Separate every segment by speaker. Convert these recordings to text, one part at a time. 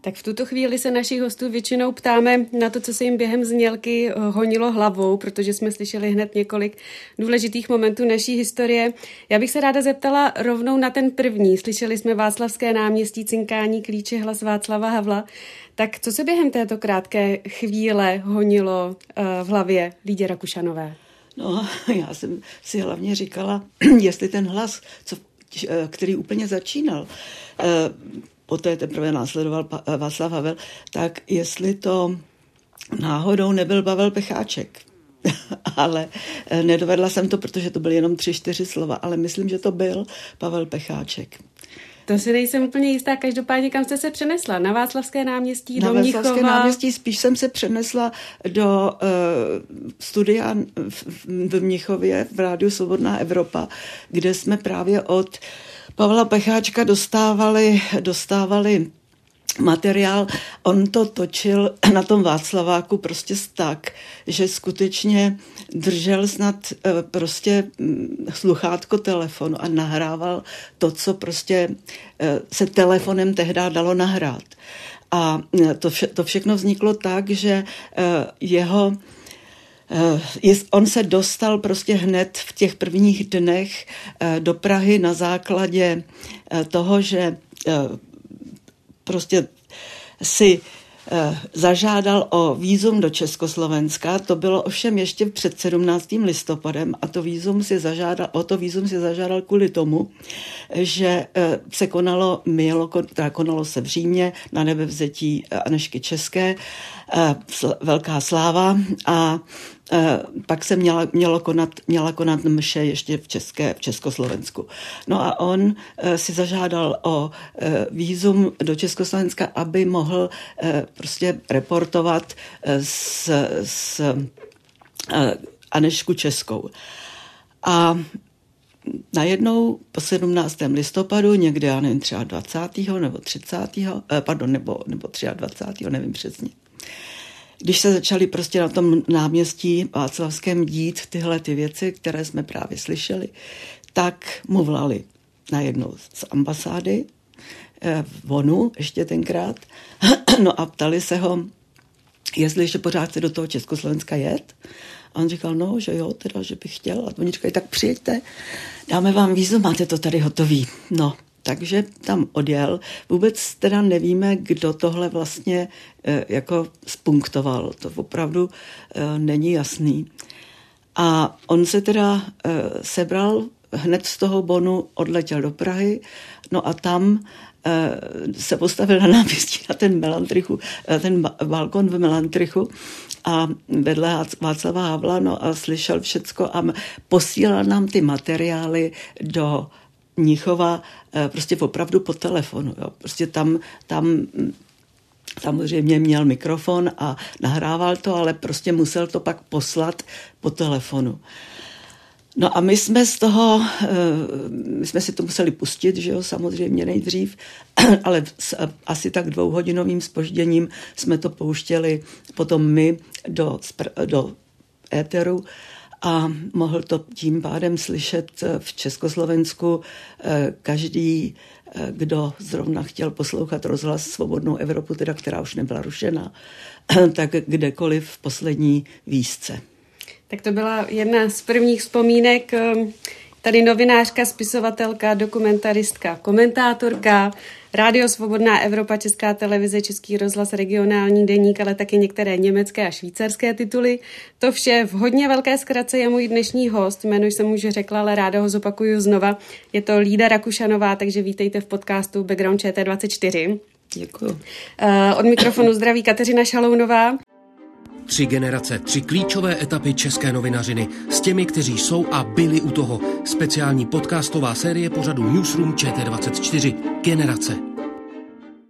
Speaker 1: Tak v tuto chvíli se našich hostů většinou ptáme na to, co se jim během znělky eh, honilo hlavou, protože jsme slyšeli hned několik důležitých momentů naší historie. Já bych se ráda zeptala rovnou na ten první. Slyšeli jsme Václavské náměstí, cinkání klíče, hlas Václava Havla. Tak co se během této krátké chvíle honilo uh, v hlavě Lídě Rakušanové?
Speaker 2: No, já jsem si hlavně říkala, jestli ten hlas, co, eh, který úplně začínal, poté teprve následoval eh, Václav Havel, tak jestli to náhodou nebyl Pavel Pecháček. ale eh, nedovedla jsem to, protože to byly jenom tři, čtyři slova, ale myslím, že to byl Pavel Pecháček.
Speaker 1: To si nejsem úplně jistá. Každopádně, kam jste se přenesla? Na Václavské náměstí,
Speaker 2: Na
Speaker 1: do
Speaker 2: Václavské
Speaker 1: Mnichova?
Speaker 2: náměstí spíš jsem se přenesla do uh, studia v, v Mnichově v Rádiu Svobodná Evropa, kde jsme právě od uh, Pavla Pecháčka dostávali, dostávali materiál, on to točil na tom Václaváku prostě tak, že skutečně držel snad eh, prostě mm, sluchátko telefonu a nahrával to, co prostě eh, se telefonem tehdy dalo nahrát. A eh, to, vše, to všechno vzniklo tak, že jeho Eh, on se dostal prostě hned v těch prvních dnech eh, do Prahy na základě eh, toho, že prostě si zažádal o výzum do Československa. To bylo ovšem ještě před 17. listopadem a to výzum si zažádal, o to výzum si zažádal kvůli tomu, že se konalo, mělo, konalo se v Římě na nebevzetí Anešky České, velká sláva a Eh, pak se měla, mělo konat, měla konat mše ještě v, České, v Československu. No a on eh, si zažádal o eh, výzum do Československa, aby mohl prostě reportovat s, s Anešku Českou. A najednou po 17. listopadu, někde, já nevím, třeba 20. nebo 30. pardon, nebo, nebo 23. nevím přesně, když se začaly prostě na tom náměstí Václavském dít tyhle ty věci, které jsme právě slyšeli, tak mu volali najednou z ambasády eh, v Vonu ještě tenkrát, no a ptali se ho, jestli ještě pořád chce do toho Československa jet. A on říkal, no, že jo, teda, že bych chtěl. A oni říkají, tak přijeďte, dáme vám vízu, máte to tady hotový. No, takže tam odjel. Vůbec teda nevíme, kdo tohle vlastně eh, jako spunktoval. To opravdu eh, není jasný. A on se teda eh, sebral hned z toho bonu, odletěl do Prahy, no a tam se postavil na náměstí na ten Melantrichu, ten balkon v Melantrichu a vedle Václava Havla, no a slyšel všecko a posílal nám ty materiály do Mnichova eh, prostě opravdu po telefonu. Jo. Prostě tam, tam mm, samozřejmě měl mikrofon a nahrával to, ale prostě musel to pak poslat po telefonu. No a my jsme z toho, eh, my jsme si to museli pustit, že jo, samozřejmě nejdřív, ale s asi tak dvouhodinovým spožděním jsme to pouštěli potom my do, do éteru a mohl to tím pádem slyšet eh, v Československu eh, každý, eh, kdo zrovna chtěl poslouchat rozhlas Svobodnou Evropu, teda která už nebyla rušena, tak kdekoliv v poslední výzce.
Speaker 1: Tak to byla jedna z prvních vzpomínek. Tady novinářka, spisovatelka, dokumentaristka, komentátorka, Rádio Svobodná Evropa, Česká televize, Český rozhlas, regionální deník, ale taky některé německé a švýcarské tituly. To vše v hodně velké zkratce je můj dnešní host. Jméno jsem už řekla, ale ráda ho zopakuju znova. Je to Lída Rakušanová, takže vítejte v podcastu Background ČT24.
Speaker 2: Děkuji.
Speaker 1: Eh, od mikrofonu zdraví Kateřina Šalounová.
Speaker 3: Tři generace, tři klíčové etapy české novinařiny s těmi, kteří jsou a byli u toho. Speciální podcastová série pořadu Newsroom ČT24. Generace.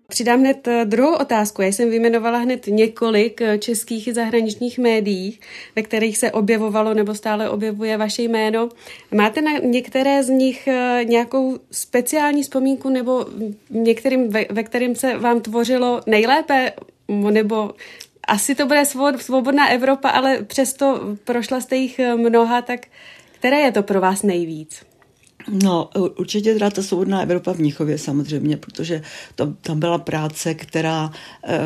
Speaker 1: Přidám hned eh, druhou otázku. Já jsem vyjmenovala hned několik eh, českých i zahraničních médií, ve kterých se objevovalo nebo stále objevuje vaše jméno. Máte na některé z nich eh, nějakou speciální vzpomínku nebo některým, ve, ve kterým se vám tvořilo nejlépe? Nebo asi to bude svobodná Evropa, ale přesto prošla jste jich mnoha, tak které je to pro vás nejvíc?
Speaker 2: No, určitě teda ta svobodná Evropa v Mnichově samozřejmě, protože to, tam byla práce, která eh,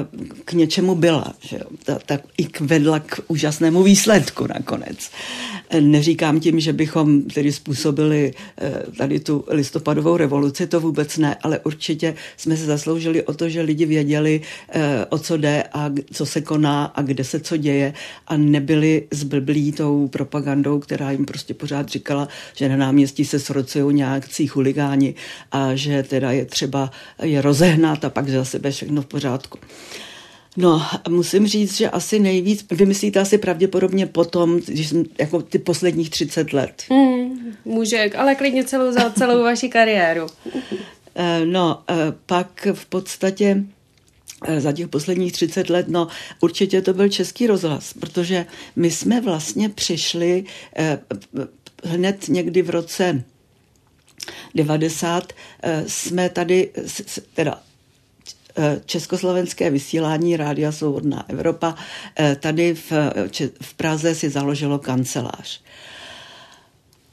Speaker 2: k něčemu byla, že jo? Ta, tak i vedla k úžasnému výsledku nakonec. Neříkám tím, že bychom tedy způsobili eh, tady tu listopadovou revoluci, to vůbec ne, ale určitě jsme se zasloužili o to, že lidi věděli, eh, o co jde a co se koná a kde se co děje a nebyli zblblí tou propagandou, která jim prostě pořád říkala, že na náměstí se srocují nějakcí chuligáni a že teda je třeba je rozehnat a pak zase bude všechno v pořádku. No, musím říct, že asi nejvíc, vymyslíte asi pravděpodobně potom, když jsem jako ty posledních 30 let.
Speaker 1: Hmm, může, ale klidně celou za celou vaši kariéru.
Speaker 2: Eh, no, eh, pak v podstatě eh, za těch posledních 30 let, no určitě to byl český rozhlas, protože my jsme vlastně přišli hned někdy v roce 90 jsme tady, teda Eh, československé vysílání Rádia Svobodná Evropa eh, tady v, v Praze si založilo kancelář.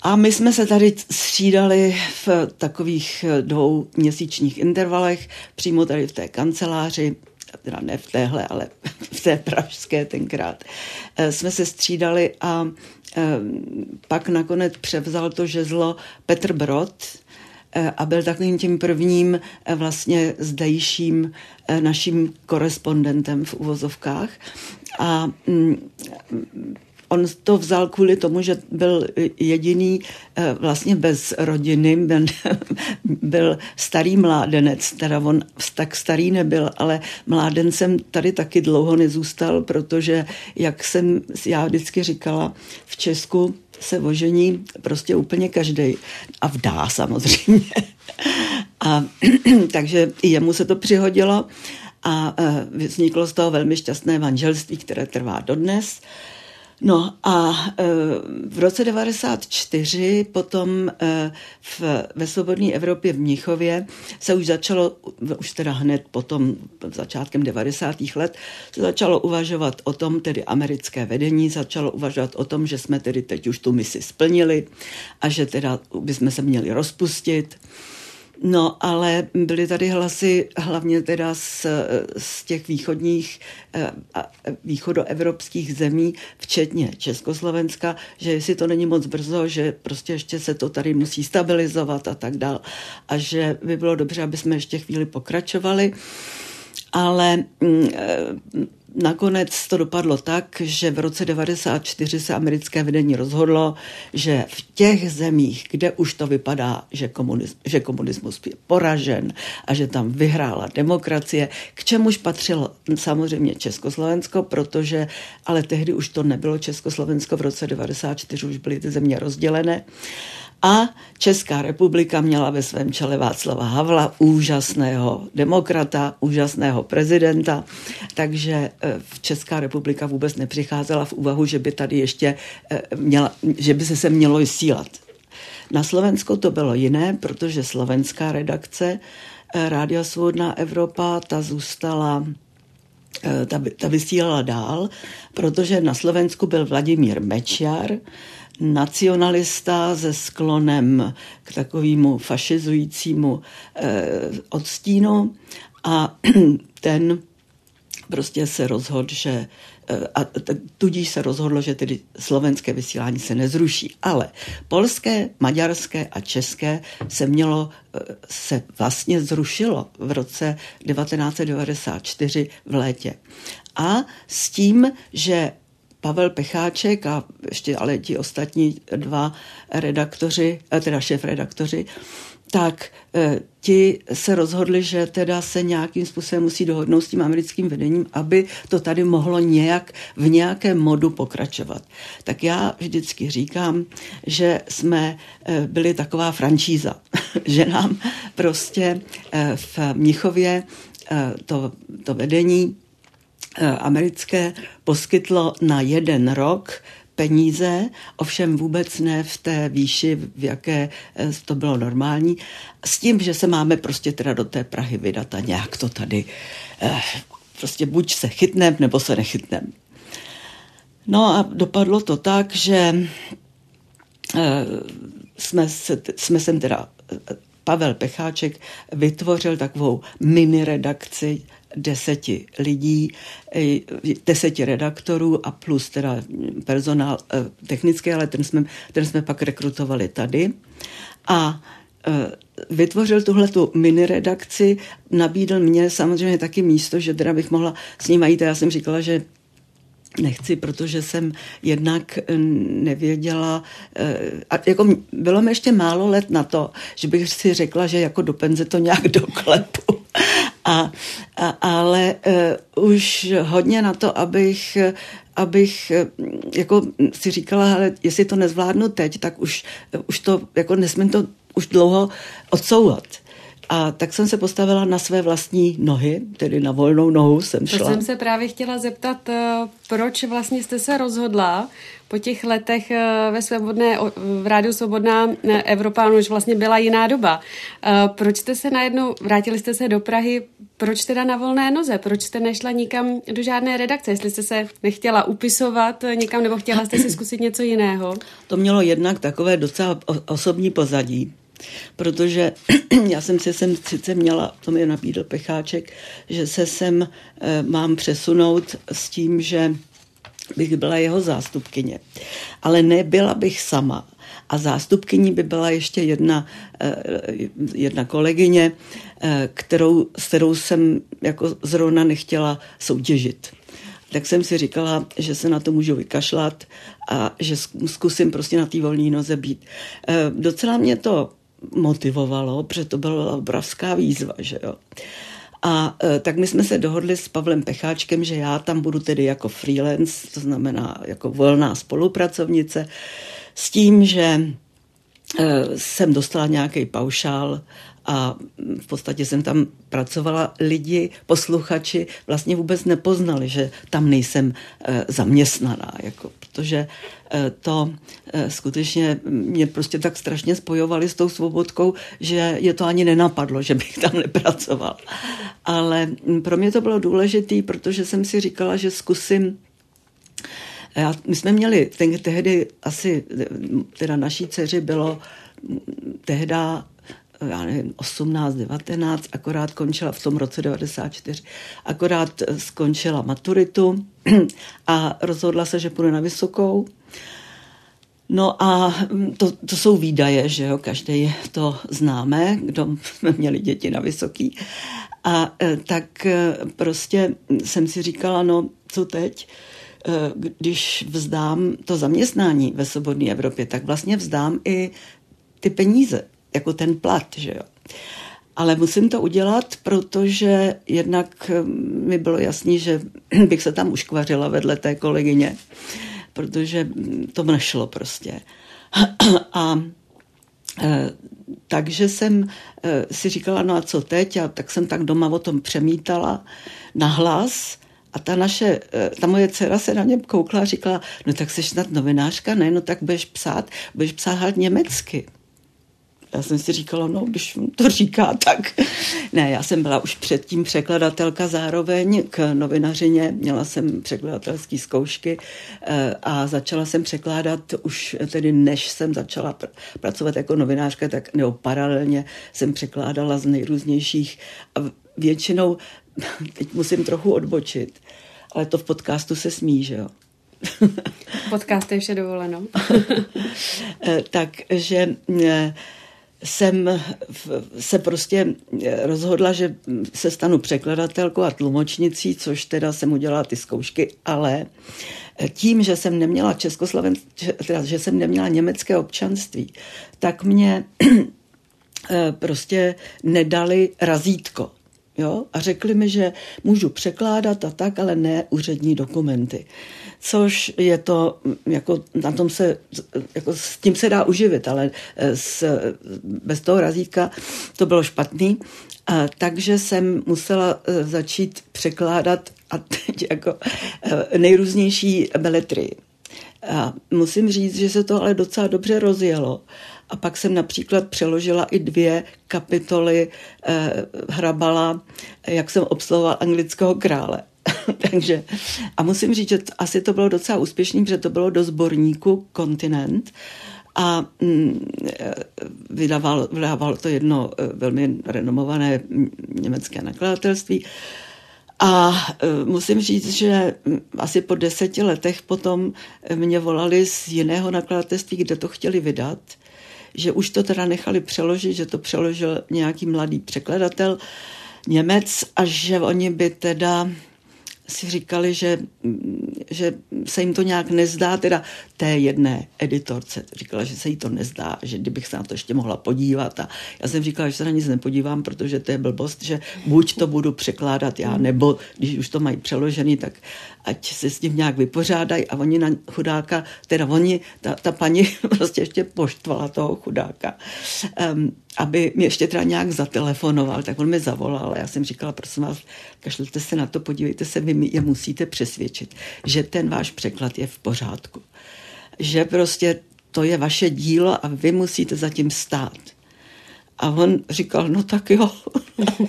Speaker 2: A my jsme se tady střídali v takových dvou měsíčních intervalech, přímo tady v té kanceláři, teda ne v téhle, ale v té pražské tenkrát. Eh, jsme se střídali a pak nakonec převzal to žezlo Petr Brod, Eh, a byl takovým tím prvním eh, vlastně zdejším eh, naším korespondentem v uvozovkách. A mm, on to vzal kvůli tomu, že byl jediný vlastně bez rodiny, byl, byl starý mládenec, teda on tak starý nebyl, ale mládencem tady taky dlouho nezůstal, protože, jak jsem já vždycky říkala, v Česku se ožení prostě úplně každý. A vdá samozřejmě. A takže i jemu se to přihodilo a e, vzniklo z toho velmi šťastné manželství, které trvá dodnes. No a e, v roce 94 potom e, v, ve Svobodné Evropě v Mnichově se už začalo, už teda hned potom začátkem 90. let, se začalo uvažovat o tom, tedy americké vedení začalo uvažovat o tom, že jsme tedy teď už tu misi splnili a že teda bychom se měli rozpustit. No, ale byly tady hlasy hlavně teda z, z těch východních, eh, východoevropských zemí, včetně Československa, že jestli to není moc brzo, že prostě ještě se to tady musí stabilizovat a tak dál. A že by bylo dobře, aby jsme ještě chvíli pokračovali. Ale mm, eh, Nakonec to dopadlo tak, že v roce 94 se americké vedení rozhodlo, že v těch zemích, kde už to vypadá, že, komunism, že komunismus je poražen a že tam vyhrála demokracie, k čemuž patřilo samozřejmě Československo, protože ale tehdy už to nebylo Československo, v roce 94 už byly ty země rozdělené, a Česká republika měla ve svém čele Václava Havla, úžasného demokrata, úžasného prezidenta, takže eh, Česká republika vůbec nepřicházela v úvahu, že by tady ještě eh, měla, že by se se mělo vysílat. Na Slovensku to bylo jiné, protože slovenská redakce eh, Rádia Svobodná Evropa, ta zůstala ta, ta vysílala dál, protože na Slovensku byl Vladimír Mečiar, nacionalista se sklonem k takovému fašizujícímu eh, odstínu a ten prostě se rozhodl, že eh, a tudíž se rozhodlo, že tedy slovenské vysílání se nezruší. Ale polské, maďarské a české se mělo, eh, se vlastně zrušilo v roce 1994 v létě. A s tím, že Pavel Pecháček a ještě ale ti ostatní dva redaktoři, eh, teda šéf-redaktoři, tak e, ti se rozhodli, že teda se nějakým způsobem musí dohodnout s tím americkým vedením, aby to tady mohlo nějak v nějakém modu pokračovat. Tak já vždycky říkám, že jsme e, byli taková franšíza, že nám prostě v Mnichově to, to vedení americké poskytlo na jeden rok peníze, ovšem vůbec ne v té výši, v jaké eh, to bylo normální, s tím, že se máme prostě teda do té Prahy vydat a nějak to tady eh, prostě buď se chytnem, nebo se nechytnem. No a dopadlo to tak, že eh, jsme, se, jsme sem teda Pavel Pecháček vytvořil takovou mini redakci deseti lidí, deseti redaktorů a plus teda personál eh, technický, ale ten jsme, ten jsme pak rekrutovali tady. A eh, vytvořil tuhle tu mini redakci, nabídl mě samozřejmě taky místo, že teda bych mohla s ním jít. Já jsem říkala, že nechci, protože jsem jednak nevěděla, a jako bylo mi ještě málo let na to, že bych si řekla, že jako do penze to nějak doklepu. A, a, ale uh, už hodně na to, abych abych jako si říkala, ale jestli to nezvládnu teď, tak už, už to, jako nesmím to už dlouho odsouvat. A tak jsem se postavila na své vlastní nohy, tedy na volnou nohu jsem šla.
Speaker 1: To jsem se právě chtěla zeptat, eh, proč vlastně jste se rozhodla po těch letech eh, ve svobodné, v Rádiu Svobodná eh, Evropa, už vlastně byla jiná doba. Proč jste se najednou, vrátili jste se do Prahy, proč teda na volné noze? Proč jste nešla nikam do žádné redakce? Jestli jste se nechtěla upisovat někam, nebo chtěla jste si zkusit něco jiného?
Speaker 2: To mělo jednak takové docela osobní pozadí protože já jsem se sem sice měla, to mi nabídl Pecháček, že se sem e, mám přesunout s tím, že bych byla jeho zástupkyně. Ale nebyla bych sama. A zástupkyní by byla ještě jedna, e, jedna kolegyně, e, kterou, s kterou jsem jako zrovna nechtěla soutěžit tak jsem si říkala, že se na to můžu vykašlat a že zkusím prostě na té volné noze být. Docela mě to motivovalo, protože to byla obrovská výzva, že jo. A e, tak my jsme se dohodli s Pavlem Pecháčkem, že já tam budu tedy jako freelance, to znamená jako volná spolupracovnice, s tím, že e, jsem dostala nějaký paušál a v podstatě jsem tam pracovala, lidi, posluchači vlastně vůbec nepoznali, že tam nejsem e, zaměstnaná, jako, protože e, to e, skutečně mě prostě tak strašně spojovali s tou svobodkou, že je to ani nenapadlo, že bych tam nepracoval. Ale pro mě to bylo důležité, protože jsem si říkala, že zkusím já, my jsme měli ten, tehdy asi, teda naší dceři bylo tehda já nevím, 18, 19, akorát končila v tom roce 94, akorát eh, skončila maturitu a rozhodla se, že půjde na vysokou. No a hm, to, to jsou výdaje, že jo, každý to známe, kdo jsme měli děti na vysoký. A eh, tak eh, prostě jsem si říkala, no co teď, když vzdám to zaměstnání ve svobodné Evropě, tak vlastně vzdám i ty peníze, jako ten plat, že jo. Ale musím to udělat, protože jednak eh, mi bylo jasný, že bych se tam uškvařila vedle té kolegyně, protože to nešlo prostě. A e, takže jsem e, si říkala, no a co teď? A tak jsem tak doma o tom přemítala nahlas a ta naše, ta moje dcera se na mě koukla a říkala, no tak jsi snad novinářka, ne, no tak budeš psát, budeš psát německy. Já jsem si říkala, no, když to říká, tak ne, já jsem byla už předtím překladatelka zároveň k novinařině, měla jsem překladatelské zkoušky eh, a začala jsem překládat už tedy, než jsem začala pr- pracovat jako novinářka, tak nebo paralelně jsem překládala z nejrůznějších a většinou, teď musím trochu odbočit, ale to v podcastu se smí, že jo.
Speaker 1: Podcast je vše dovoleno.
Speaker 2: Eh, takže eh, jsem se prostě rozhodla, že se stanu překladatelkou a tlumočnicí, což teda jsem udělala ty zkoušky, ale tím, že jsem neměla Českosloven, teda, že jsem neměla německé občanství, tak mě prostě nedali razítko. Jo? A řekli mi, že můžu překládat a tak, ale ne úřední dokumenty. Což je to, jako na tom se, jako s tím se dá uživit, ale s, bez toho razítka to bylo špatný. A, takže jsem musela e, začít překládat a teď jako e, nejrůznější beletry. A musím říct, že se to ale docela dobře rozjelo. A pak jsem například přeložila i dvě kapitoly eh, Hrabala, jak jsem obsluhoval anglického krále. Takže, a musím říct, že t, asi to bylo docela úspěšný, protože to bylo do sborníku Kontinent a mm, eh, vydával, vydával to jedno eh, velmi renomované německé nakladatelství. A e, musím říct, že asi po deseti letech potom mě volali z jiného nakladatelství, kde to chtěli vydat, že už to teda nechali přeložit, že to přeložil nějaký mladý překladatel Němec a že oni by teda si říkali, že, že se jim to nějak nezdá, teda té jedné editorce říkala, že se jí to nezdá, že kdybych se na to ještě mohla podívat. A já jsem říkala, že se na nic nepodívám, protože to je blbost, že buď to budu překládat já, nebo když už to mají přeložený, tak ať se s tím nějak vypořádají. A oni na chudáka, teda oni, ta, ta paní prostě ještě poštvala toho chudáka, um, aby mě ještě teda nějak zatelefonoval, tak on mi zavolal a já jsem říkala, prosím vás, kašlete se na to, podívejte se, vy je musíte přesvědčit, že ten váš překlad je v pořádku. Že prostě to je vaše dílo a vy musíte zatím stát. A on říkal, no tak jo.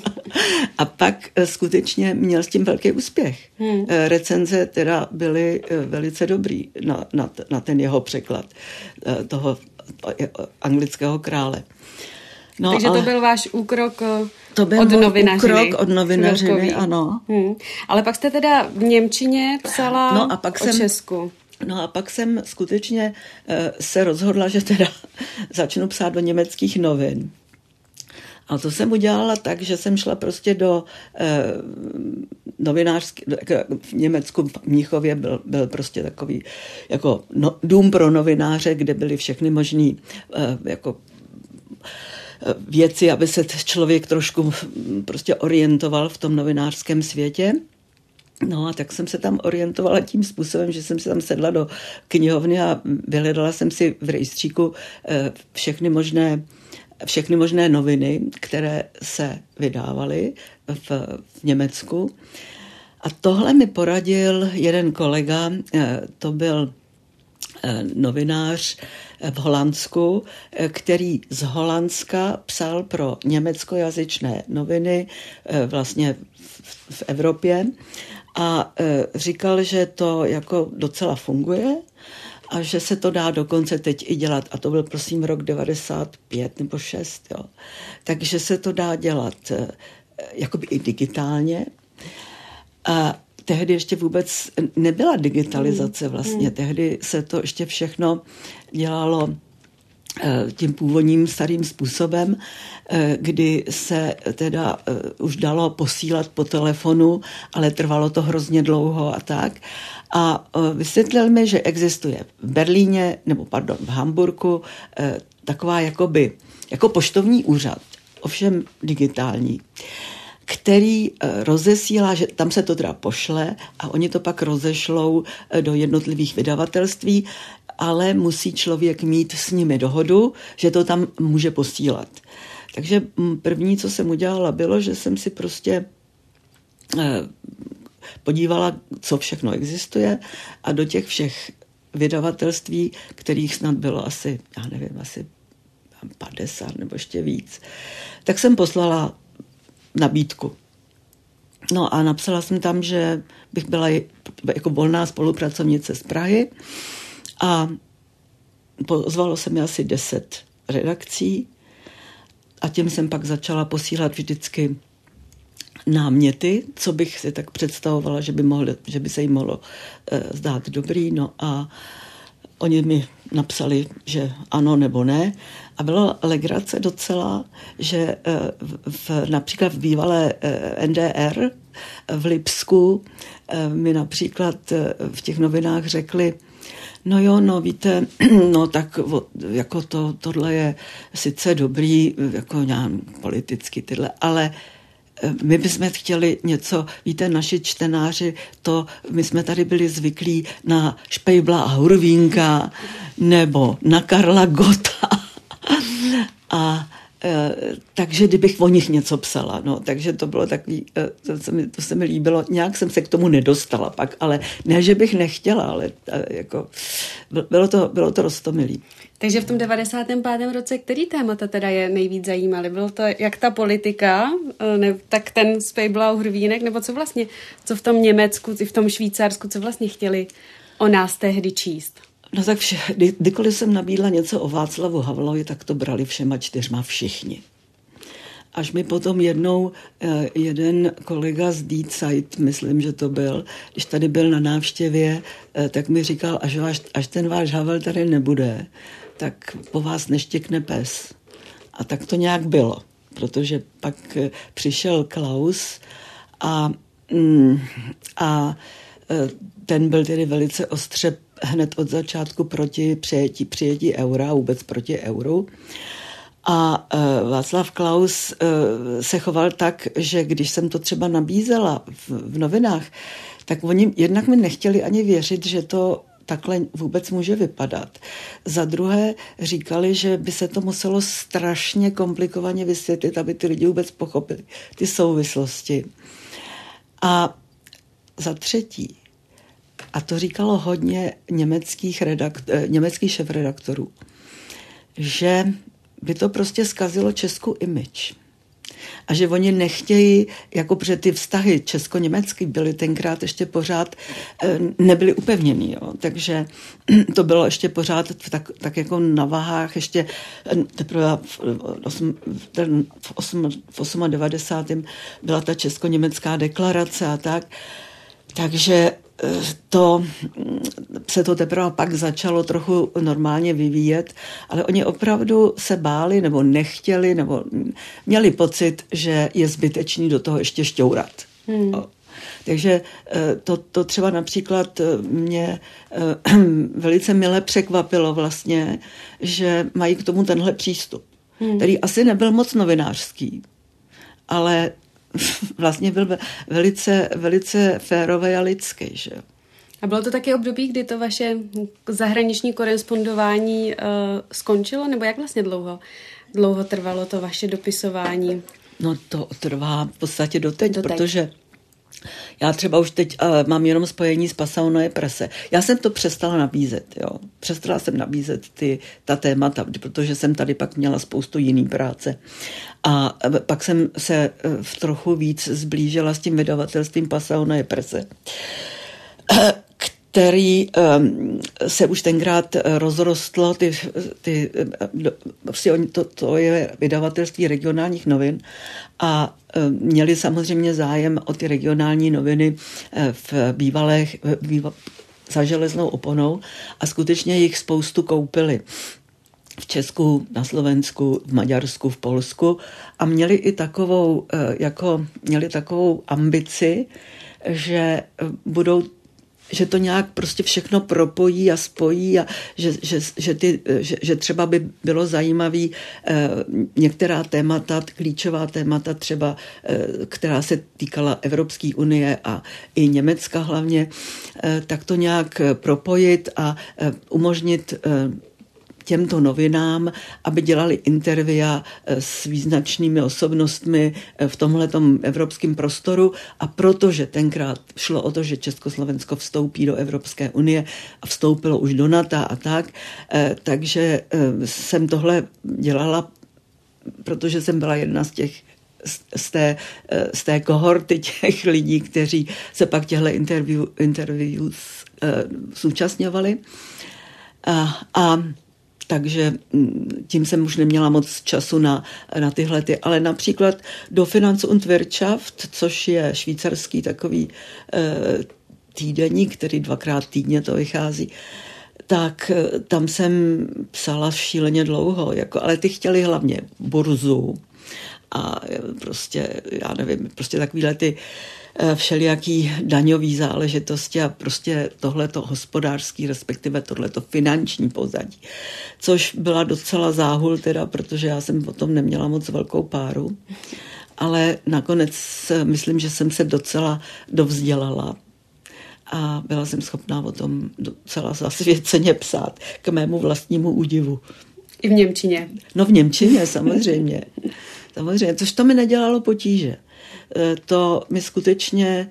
Speaker 2: a pak eh, skutečně měl s tím velký úspěch. Hmm. Eh, recenze teda byly eh, velice dobrý na, na, na ten jeho překlad toho anglického krále.
Speaker 1: No, Takže ale... to byl váš úkrok
Speaker 2: to byl
Speaker 1: od novinařiny.
Speaker 2: Úkrok od novinařiny, ano.
Speaker 1: Hmm. Ale pak jste teda v Němčině psala no a pak o jsem, Česku.
Speaker 2: No a pak jsem skutečně se rozhodla, že teda začnu psát do německých novin. A to jsem udělala tak, že jsem šla prostě do eh, novinářský, v Německu, v Mnichově byl, byl prostě takový jako no, dům pro novináře, kde byly všechny možné eh, jako eh, věci, aby se člověk trošku prostě orientoval v tom novinářském světě. No a tak jsem se tam orientovala tím způsobem, že jsem se tam sedla do knihovny a vyhledala jsem si v rejstříku eh, všechny možné všechny možné noviny, které se vydávaly v, v Německu. A tohle mi poradil jeden kolega, eh, to byl novinář eh, v Holandsku, který z Holandska psal pro německojazyčné noviny vlastně v Evropě a říkal, že to jako docela funguje a že se to dá dokonce teď i dělat. A to byl prosím rok 95 nebo 6. Jo. Takže se to dá dělat eh, jakoby i digitálně. Tehdy ještě vůbec nebyla digitalizace hmm. vlastně. Hmm. Tehdy se to ještě všechno dělalo eh, tím původním starým způsobem, eh, kdy se teda už dalo posílat po telefonu, ale trvalo to hrozně dlouho a tak a vysvětlil mi, že existuje v Berlíně, nebo pardon, v Hamburgu taková jakoby, jako poštovní úřad, ovšem digitální, který e, rozesílá, že tam se to teda pošle a oni to pak rozešlou do jednotlivých vydavatelství, ale musí člověk mít s nimi dohodu, že to tam může posílat. Takže první, co jsem udělala, bylo, že jsem si prostě podívala, co všechno existuje a do těch všech vydavatelství, kterých snad bylo asi, já nevím, asi 50 nebo ještě víc, tak jsem poslala nabídku. No a napsala jsem tam, že bych byla jako volná spolupracovnice z Prahy a pozvalo se mi asi 10 redakcí a tím jsem pak začala posílat vždycky náměty, co bych si tak představovala, že by, mohli, že by se jim mohlo e, zdát dobrý. No a oni mi napsali, že ano nebo ne. A byla legrace docela, že e, v, například v bývalé e, NDR v Lipsku e, mi například v těch novinách řekli, No jo, no víte, no tak jako to, tohle je sice dobrý, jako nějak politicky tyhle, ale my bychom chtěli něco, víte, naši čtenáři, to my jsme tady byli zvyklí na Špejbla a Hurvínka nebo na Karla Gota. Eh, takže kdybych o nich něco psala, no, takže to bylo takový, eh, to se, mi, to se mi líbilo, nějak jsem se k tomu nedostala pak, ale ne, že bych nechtěla, ale eh, jako, bylo to, bylo to rostomilý.
Speaker 1: Takže v tom 95. roce, který témata teda je nejvíc zajímaly? Bylo to jak ta politika, ne, tak ten Spejblau Hrvínek, nebo co vlastně, co v tom Německu, i v tom Švýcarsku, co vlastně chtěli o nás tehdy číst?
Speaker 2: No tak vše, kdy, kdykoliv jsem nabídla něco o Václavu Havlovi, tak to brali všema čtyřma všichni. Až mi potom jednou eh, jeden kolega z Die Zeit, myslím, že to byl, když tady byl na návštěvě, eh, tak mi říkal, až, váš, až ten váš Havel tady nebude, tak po vás neštěkne pes. A tak to nějak bylo, protože pak eh, přišel Klaus a, mm, a ten byl tedy velice ostře hned od začátku proti přijetí, přijetí eura, vůbec proti euru. A uh, Václav Klaus uh, se choval tak, že když jsem to třeba nabízela v, v novinách, tak oni jednak mi nechtěli ani věřit, že to takhle vůbec může vypadat. Za druhé říkali, že by se to muselo strašně komplikovaně vysvětlit, aby ty lidi vůbec pochopili ty souvislosti. A za třetí, a to říkalo hodně německých, redakt, eh, německých šefredaktorů, že by to prostě zkazilo Česku image. A že oni nechtějí, jako protože ty vztahy česko-německý byly tenkrát ještě pořád, eh, nebyly upevněný. Jo. Takže to bylo ještě pořád tak, tak jako na váhách, ještě eh, teprve v, 8, v, 8, v 98. byla ta česko-německá deklarace a tak. Takže to se to teprve pak začalo trochu normálně vyvíjet, ale oni opravdu se báli nebo nechtěli nebo měli pocit, že je zbytečný do toho ještě šťourat. Hmm. Takže eh, to, to třeba například eh, mě eh, velice mile překvapilo vlastně, že mají k tomu tenhle přístup, hmm. který asi nebyl moc novinářský, ale vlastně byl velice, velice férový a lidský. Že?
Speaker 1: A bylo to taky období, kdy to vaše zahraniční korespondování uh, skončilo, nebo jak vlastně dlouho, dlouho trvalo to vaše dopisování?
Speaker 2: No to trvá v podstatě doteď, doteď. protože já třeba už teď uh, mám jenom spojení s Pasaunoje prese. Já jsem to přestala nabízet, jo. Přestala jsem nabízet ty, ta témata, protože jsem tady pak měla spoustu jiný práce. A uh, pak jsem se uh, trochu víc zblížila s tím vydavatelstvím Pasaunoje prese který um, se už tenkrát rozrostlo, ty, ty, prostě to, to je vydavatelství regionálních novin a um, měli samozřejmě zájem o ty regionální noviny eh, v bývalých, býval, za železnou oponou a skutečně jich spoustu koupili. V Česku, na Slovensku, v Maďarsku, v Polsku a měli i takovou, eh, jako, měli takovou ambici, že eh, budou že to nějak prostě všechno propojí a spojí a že, že, že, ty, že, že třeba by bylo zajímavé eh, některá témata, klíčová témata třeba, eh, která se týkala Evropské unie a i Německa hlavně, eh, tak to nějak propojit a eh, umožnit eh, těmto novinám, aby dělali intervia eh, s význačnými osobnostmi eh, v tomhletom evropském prostoru a protože tenkrát šlo o to, že Československo vstoupí do Evropské unie a vstoupilo už do NATO a tak, eh, takže jsem tohle dělala, protože jsem byla jedna z těch z té, z té kohorty těch lidí, kteří se pak těchto interview, interviews zúčastňovali. A, a takže mm, tím jsem už neměla moc času na, na tyhle ty, ale například do Finanz und Wirtschaft, což je švýcarský takový e, týdeník, který dvakrát týdně to vychází, tak eh, tam jsem psala šíleně dlouho, jako, ale ty chtěli hlavně burzu a eh, prostě, já nevím, prostě takovýhle ty Eh, všelijaký daňový záležitosti a prostě tohleto hospodářský, respektive tohleto finanční pozadí. Což byla docela záhul teda, protože já jsem potom neměla moc velkou páru. ale nakonec myslím, že jsem se docela dovzdělala a byla jsem schopná o tom docela zasvěceně psát k mému vlastnímu údivu.
Speaker 1: I v Němčině.
Speaker 2: No v Němčině samozřejmě. samozřejmě, což to mi nedělalo potíže. E, to mi skutečně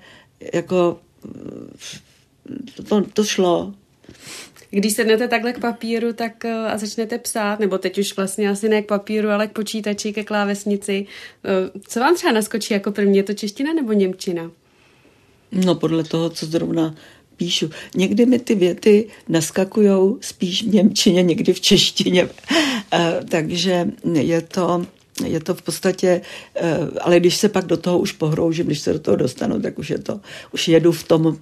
Speaker 2: jako to, to šlo.
Speaker 1: Když sednete takhle k papíru tak e, a začnete psát, nebo teď už vlastně asi ne k papíru, ale k počítači, ke klávesnici, co vám třeba naskočí jako první? Je to čeština nebo němčina?
Speaker 2: No podle toho, co zrovna píšu. Někdy mi ty věty naskakují spíš v Němčině, někdy v češtině. Takže je to je to v podstatě, eh, ale když se pak do toho už pohroužím, když se do toho dostanu, tak už je to, už jedu v tom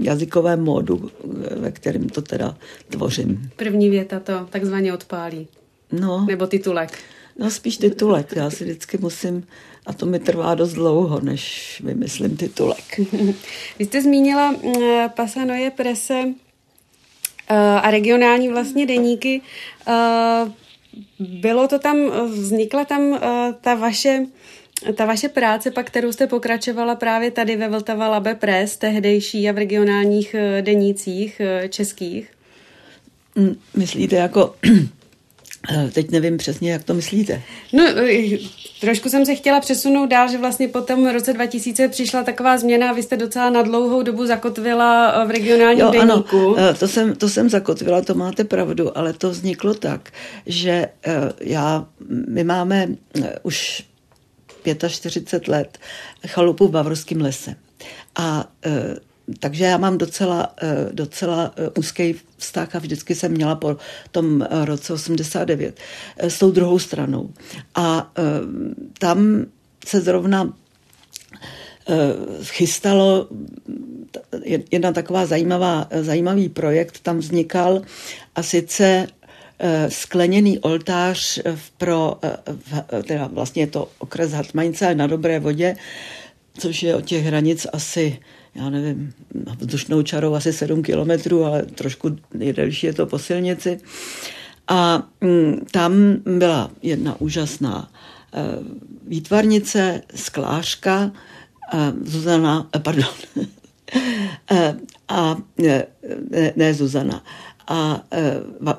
Speaker 2: jazykovém módu, eh, ve kterém to teda tvořím.
Speaker 1: První věta to takzvaně odpálí.
Speaker 2: No.
Speaker 1: Nebo titulek.
Speaker 2: No spíš titulek. Já si vždycky musím, a to mi trvá dost dlouho, než vymyslím titulek.
Speaker 1: Vy jste zmínila uh, Pasanoje prese uh, a regionální vlastně deníky. Bylo to tam, vznikla tam eh, ta vaše ta vaše práce, pak kterou jste pokračovala právě tady ve Vltava Labe Press, tehdejší a v regionálních eh, denících eh, českých?
Speaker 2: Mm, myslíte jako Teď nevím přesně, jak to myslíte.
Speaker 1: No, trošku jsem se chtěla přesunout dál, že vlastně po tom roce 2000 přišla taková změna a vy jste docela na dlouhou dobu zakotvila v regionálním jo, deníku.
Speaker 2: Ano, to jsem, to jsem zakotvila, to máte pravdu, ale to vzniklo tak, že já, my máme už 45 let chalupu v Bavorském lese. A takže já mám docela, eh, docela eh, úzký vztah a vždycky jsem měla po tom eh, roce 89 s tou druhou stranou. A tam se zrovna chystalo jedna taková zajímavá, zajímavý projekt, tam vznikal a sice skleněný oltář pro, teda vlastně je to okres Hatmanice na Dobré vodě, což je od těch hranic asi já nevím, vzdušnou čarou asi 7 kilometrů, ale trošku nejdelší je to po silnici. A mm, tam byla jedna úžasná e, výtvarnice, sklářka, e, Zuzana, e, pardon, a ne, ne Zuzana, a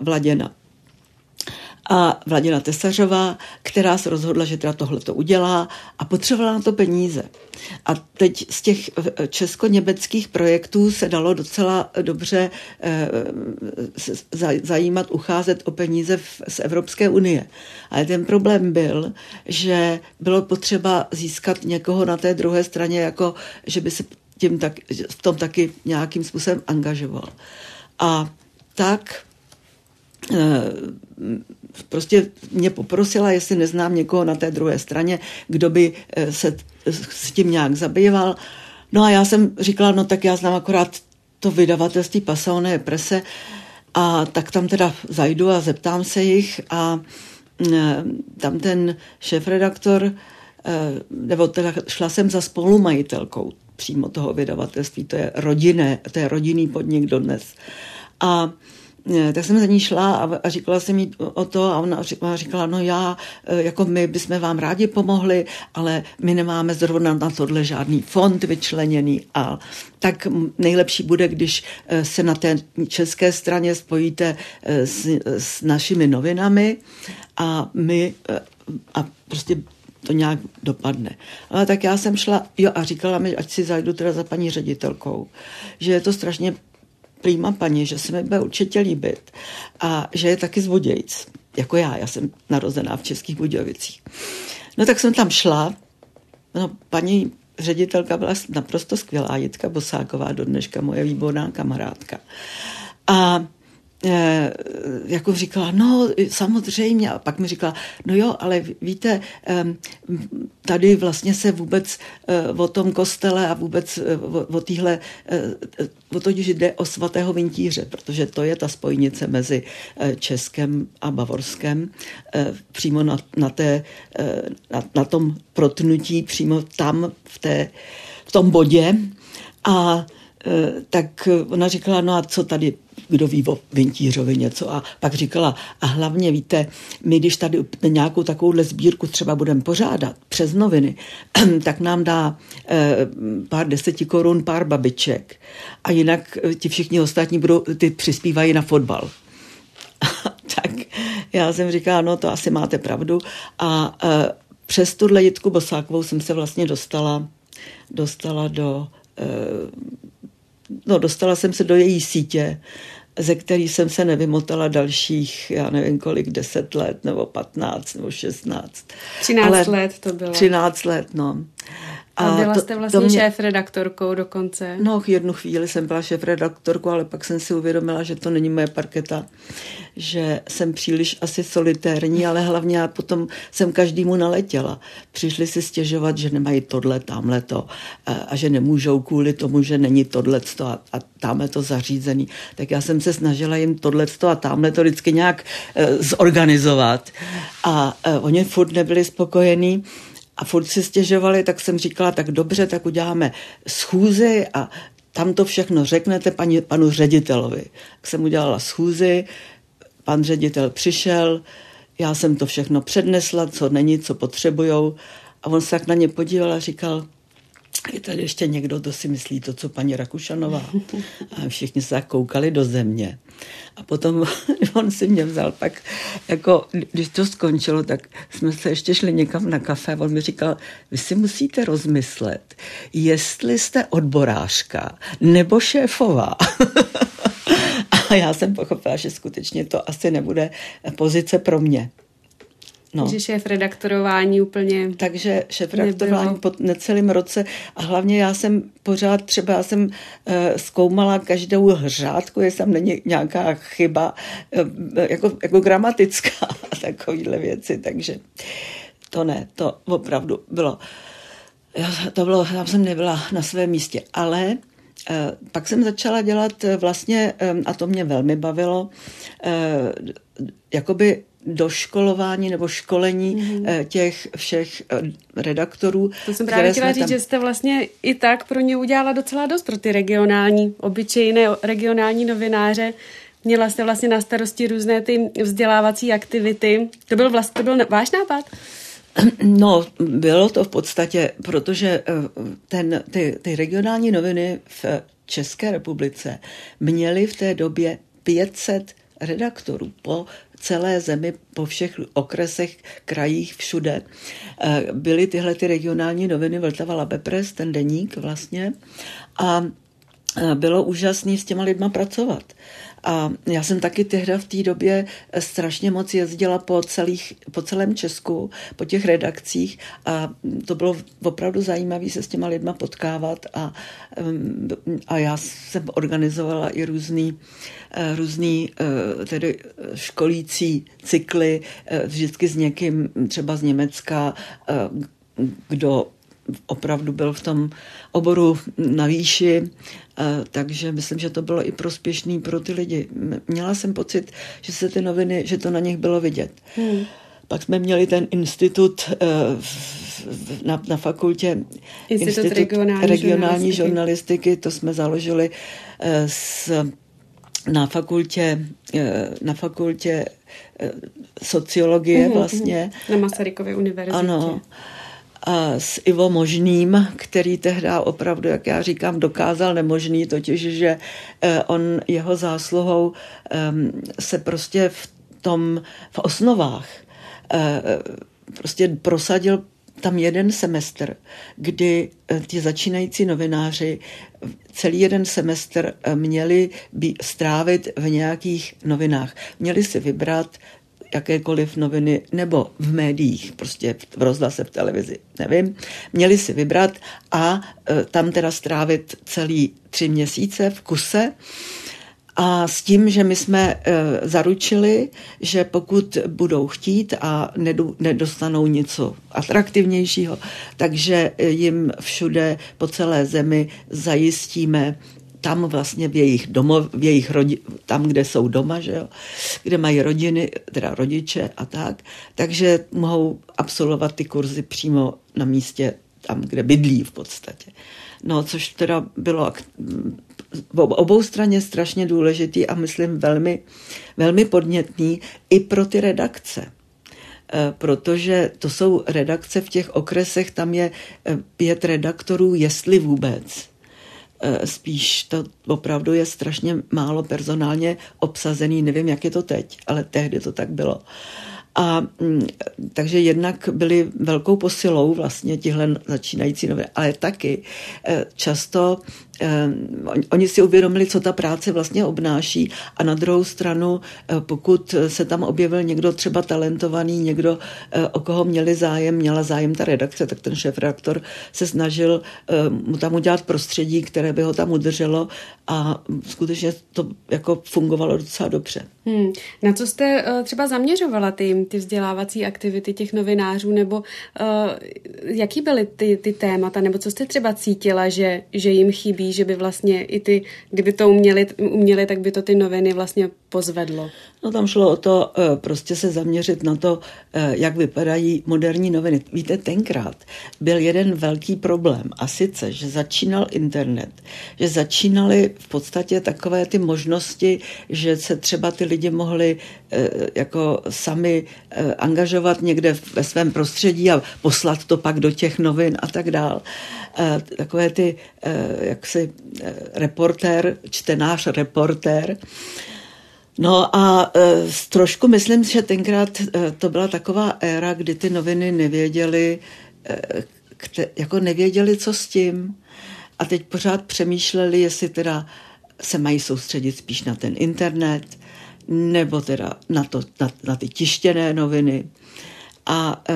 Speaker 2: Vladěna a Vladina Tesařová, která se rozhodla, že teda tohle to udělá a potřebovala na to peníze. A teď z těch eh, česko-německých projektů se dalo docela dobře eh, zajímat, ucházet o peníze z Evropské unie. Ale ten problém byl, že bylo potřeba získat někoho na té druhé straně, jako že by se tím tak, v tom taky nějakým způsobem angažoval. A tak prostě mě poprosila, jestli neznám někoho na té druhé straně, kdo by eh, se s tím nějak zabýval. No a já jsem říkala, no tak já znám akorát to vydavatelství Passaone Prese a tak tam teda zajdu a zeptám se jich a eh, tam ten šéf-redaktor, nebo teda šla jsem za spolumajitelkou přímo toho vydavatelství, to je rodinné, to je rodinný podnik dodnes. A tak jsem za ní šla a, a říkala jsem jí o to a ona říkala, no já, e, jako my bychom vám rádi pomohli, ale my nemáme zrovna na tohle žádný fond vyčleněný a tak nejlepší bude, když e, se na té české straně spojíte e, s, s našimi novinami a my a prostě to nějak dopadne. Ale tak já jsem šla, jo a říkala mi, ať si zajdu teda za paní ředitelkou, že je to strašně prýma paní, že se mi bude určitě líbit a že je taky z Budějc, jako já, já jsem narozená v Českých Budějovicích. No tak jsem tam šla, no paní ředitelka byla naprosto skvělá, Jitka Bosáková, do dneška moje výborná kamarádka. A jako říkala, no samozřejmě, a pak mi říkala, no jo, ale víte, tady vlastně se vůbec eh, o tom kostele a vůbec eh, o, o týhle, o to, že jde o svatého vintíře, protože to je ta spojnice mezi Českem a Bavorskem, přímo na, na, té, na, na tom protnutí, přímo tam v, té, v tom bodě. A tak ona říkala, no a co tady kdo ví o Vintířovi něco. A pak říkala, a hlavně víte, my když tady nějakou takovouhle sbírku třeba budeme pořádat přes noviny, tak nám dá eh, pár deseti korun, pár babiček a jinak eh, ti všichni ostatní budou, ty přispívají na fotbal. tak já jsem říkala, no to asi máte pravdu. A přes tuhle Jitku Bosákovou jsem se vlastně dostala, dostala do, no dostala jsem se do její sítě, ze který jsem se nevymotala dalších, já nevím kolik, deset let, nebo patnáct, nebo šestnáct.
Speaker 1: Třináct let to bylo.
Speaker 2: Třináct let, no.
Speaker 1: A byla jste vlastně mě... šéf-redaktorkou dokonce?
Speaker 2: No, jednu chvíli jsem byla šéf-redaktorkou, ale pak jsem si uvědomila, že to není moje parketa, že jsem příliš asi solitérní, ale hlavně já potom jsem každému naletěla. Přišli si stěžovat, že nemají tohle, tamhle to a že nemůžou kvůli tomu, že není tohle a, a tamhle to zařízený. Tak já jsem se snažila jim tohle a tamhle to vždycky nějak e, zorganizovat. A e, oni furt nebyli spokojení a furt si stěžovali, tak jsem říkala, tak dobře, tak uděláme schůzy a tam to všechno řeknete paní, panu ředitelovi. Tak jsem udělala schůzy, pan ředitel přišel, já jsem to všechno přednesla, co není, co potřebujou a on se tak na ně podíval a říkal, je tady ještě někdo, kdo si myslí to, co paní Rakušanová. A všichni se koukali do země. A potom on si mě vzal pak, jako když to skončilo, tak jsme se ještě šli někam na kafe a on mi říkal, vy si musíte rozmyslet, jestli jste odborářka nebo šéfová. a já jsem pochopila, že skutečně to asi nebude pozice pro mě.
Speaker 1: No. Že šéf redaktorování úplně
Speaker 2: Takže šéf redaktorování po necelém roce a hlavně já jsem pořád, třeba já jsem uh, zkoumala každou hřádku, jestli tam není nějaká chyba uh, jako, jako gramatická a takovýhle věci, takže to ne, to opravdu bylo, já, to bylo, tam jsem nebyla na svém místě, ale uh, pak jsem začala dělat vlastně, um, a to mě velmi bavilo, uh, jakoby doškolování nebo školení mm-hmm. těch všech eh, redaktorů.
Speaker 1: To jsem právě chtěla říct, tam... že jste vlastně i tak pro ně udělala docela dost pro ty regionální, obyčejné regionální novináře. Měla jste vlastně na starosti různé ty vzdělávací aktivity. To byl vlastně to byl váš nápad?
Speaker 2: No, bylo to v podstatě, protože eh, ten, ty, ty regionální noviny v České republice měly v té době 500 redaktorů po celé zemi, po všech okresech, krajích, všude. Eh, byly tyhle ty regionální noviny Vltava Labepres, ten deník vlastně. A eh, bylo úžasné s těma lidma pracovat. A já jsem taky tehdy v té době strašně moc jezdila po, celých, po celém Česku, po těch redakcích a to bylo opravdu zajímavé se s těma lidma potkávat a, a já jsem organizovala i různý, eh, různý eh, tedy školící cykly, eh, vždycky s někým třeba z Německa, kdo opravdu byl v tom oboru na výši, takže myslím, že to bylo i prospěšný pro ty lidi. Měla jsem pocit, že se ty noviny, že to na nich bylo vidět. Hmm. Pak jsme měli ten institut e, na, na fakultě
Speaker 1: Institut, institut regionální,
Speaker 2: regionální žurnalistiky. žurnalistiky, to jsme založili e, s, na fakultě, na fakultě sociologie uhum, vlastně.
Speaker 1: Na Masarykově univerzitě.
Speaker 2: Ano s Ivo Možným, který tehdy opravdu, jak já říkám, dokázal nemožný, totiž, že eh, on jeho zásluhou ehm, se prostě v tom, v osnovách eh, prostě prosadil tam jeden semestr, kdy eh, ti začínající novináři celý jeden semestr měli strávit v nějakých novinách. Měli si vybrat jakékoliv noviny nebo v médiích, prostě v rozhlase, v televizi, nevím, měli si vybrat a e, tam teda strávit celý tři měsíce v kuse. A s tím, že my jsme e, zaručili, že pokud budou chtít a nedu, nedostanou něco atraktivnějšího, takže jim všude po celé zemi zajistíme tam vlastně v jejich domov, v jejich rodi, tam, kde jsou doma, že jo, kde mají rodiny, teda rodiče a tak, takže mohou absolvovat ty kurzy přímo na místě, tam, kde bydlí v podstatě. No, což teda bylo obou straně strašně důležitý a myslím velmi, velmi podnětný i pro ty redakce protože to jsou redakce v těch okresech, tam je pět redaktorů, jestli vůbec. Spíš to opravdu je strašně málo personálně obsazený, nevím, jak je to teď, ale tehdy to tak bylo. A mm, takže jednak byli velkou posilou vlastně tihle začínající nové, ale taky eh, často oni si uvědomili, co ta práce vlastně obnáší. A na druhou stranu, eh, pokud se tam objevil někdo třeba talentovaný, někdo, eh, o koho měli zájem, měla zájem ta redakce, tak ten šéf redaktor se snažil mu tam udělat prostředí, které by ho tam udrželo. A skutečně to jako fungovalo docela dobře.
Speaker 1: Hmm. Na co jste třeba zaměřovala ty, ty vzdělávací aktivity těch novinářů, nebo uh, jaký byly ty, ty témata, nebo co jste třeba cítila, že, že jim chybí, že by vlastně i ty, kdyby to uměli, uměli, tak by to ty noviny vlastně pozvedlo.
Speaker 2: No tam šlo o to eh, prostě se zaměřit na to, eh, jak vypadají moderní noviny. Víte, tenkrát byl jeden velký problém a sice, že začínal internet, že začínaly v podstatě takové ty možnosti, že se třeba ty lidi mohli eh, jako sami angažovat někde ve svém prostředí a poslat to pak do těch novin a tak dál. Takové ty, jak si reportér, čtenář, reportér, No a e, trošku myslím, že tenkrát e, to byla taková éra, kdy ty noviny nevěděly, e, jako nevěděli, co s tím. A teď pořád přemýšleli, jestli teda se mají soustředit spíš na ten internet, nebo teda na, to, na, na ty tištěné noviny. A e,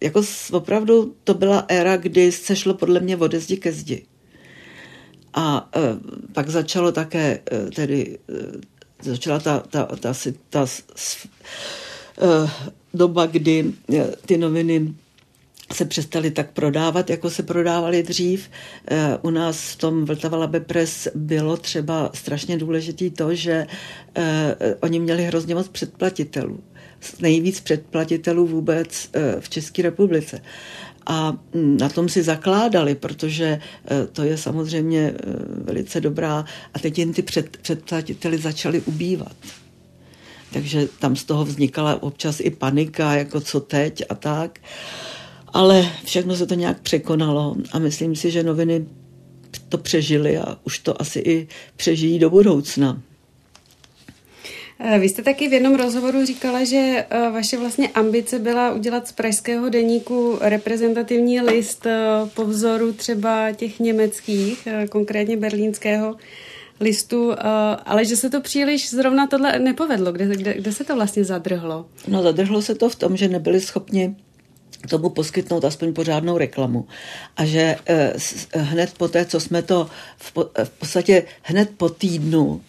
Speaker 2: jako opravdu to byla éra, kdy se šlo podle mě ode zdi ke zdi. A e, pak začalo také e, tedy e, začala ta, ta, ta, ta, ta doba, kdy ty noviny se přestaly tak prodávat, jako se prodávaly dřív. U nás v tom Vltava Labe Press bylo třeba strašně důležitý to, že oni měli hrozně moc předplatitelů. Nejvíc předplatitelů vůbec v České republice a mm, na tom si zakládali, protože e, to je samozřejmě e, velice dobrá a teď jen ty před, předplatiteli začaly ubývat. Takže tam z toho vznikala občas i panika, jako co teď a tak. Ale všechno se to nějak překonalo a myslím si, že noviny to přežily a už to asi i přežijí do budoucna.
Speaker 1: Eh, vy jste taky v jednom rozhovoru říkala, že eh, vaše vlastně ambice byla udělat z pražského deníku reprezentativní list eh, po vzoru třeba těch německých, konkrétně berlínského listu, ale že se to příliš zrovna tohle nepovedlo. Kde, kde, kde se to vlastně zadrhlo?
Speaker 2: No zadrhlo se to v tom, že nebyli schopni tomu poskytnout aspoň pořádnou reklamu. A že hned po té, co jsme to v, v podstatě hned po týdnu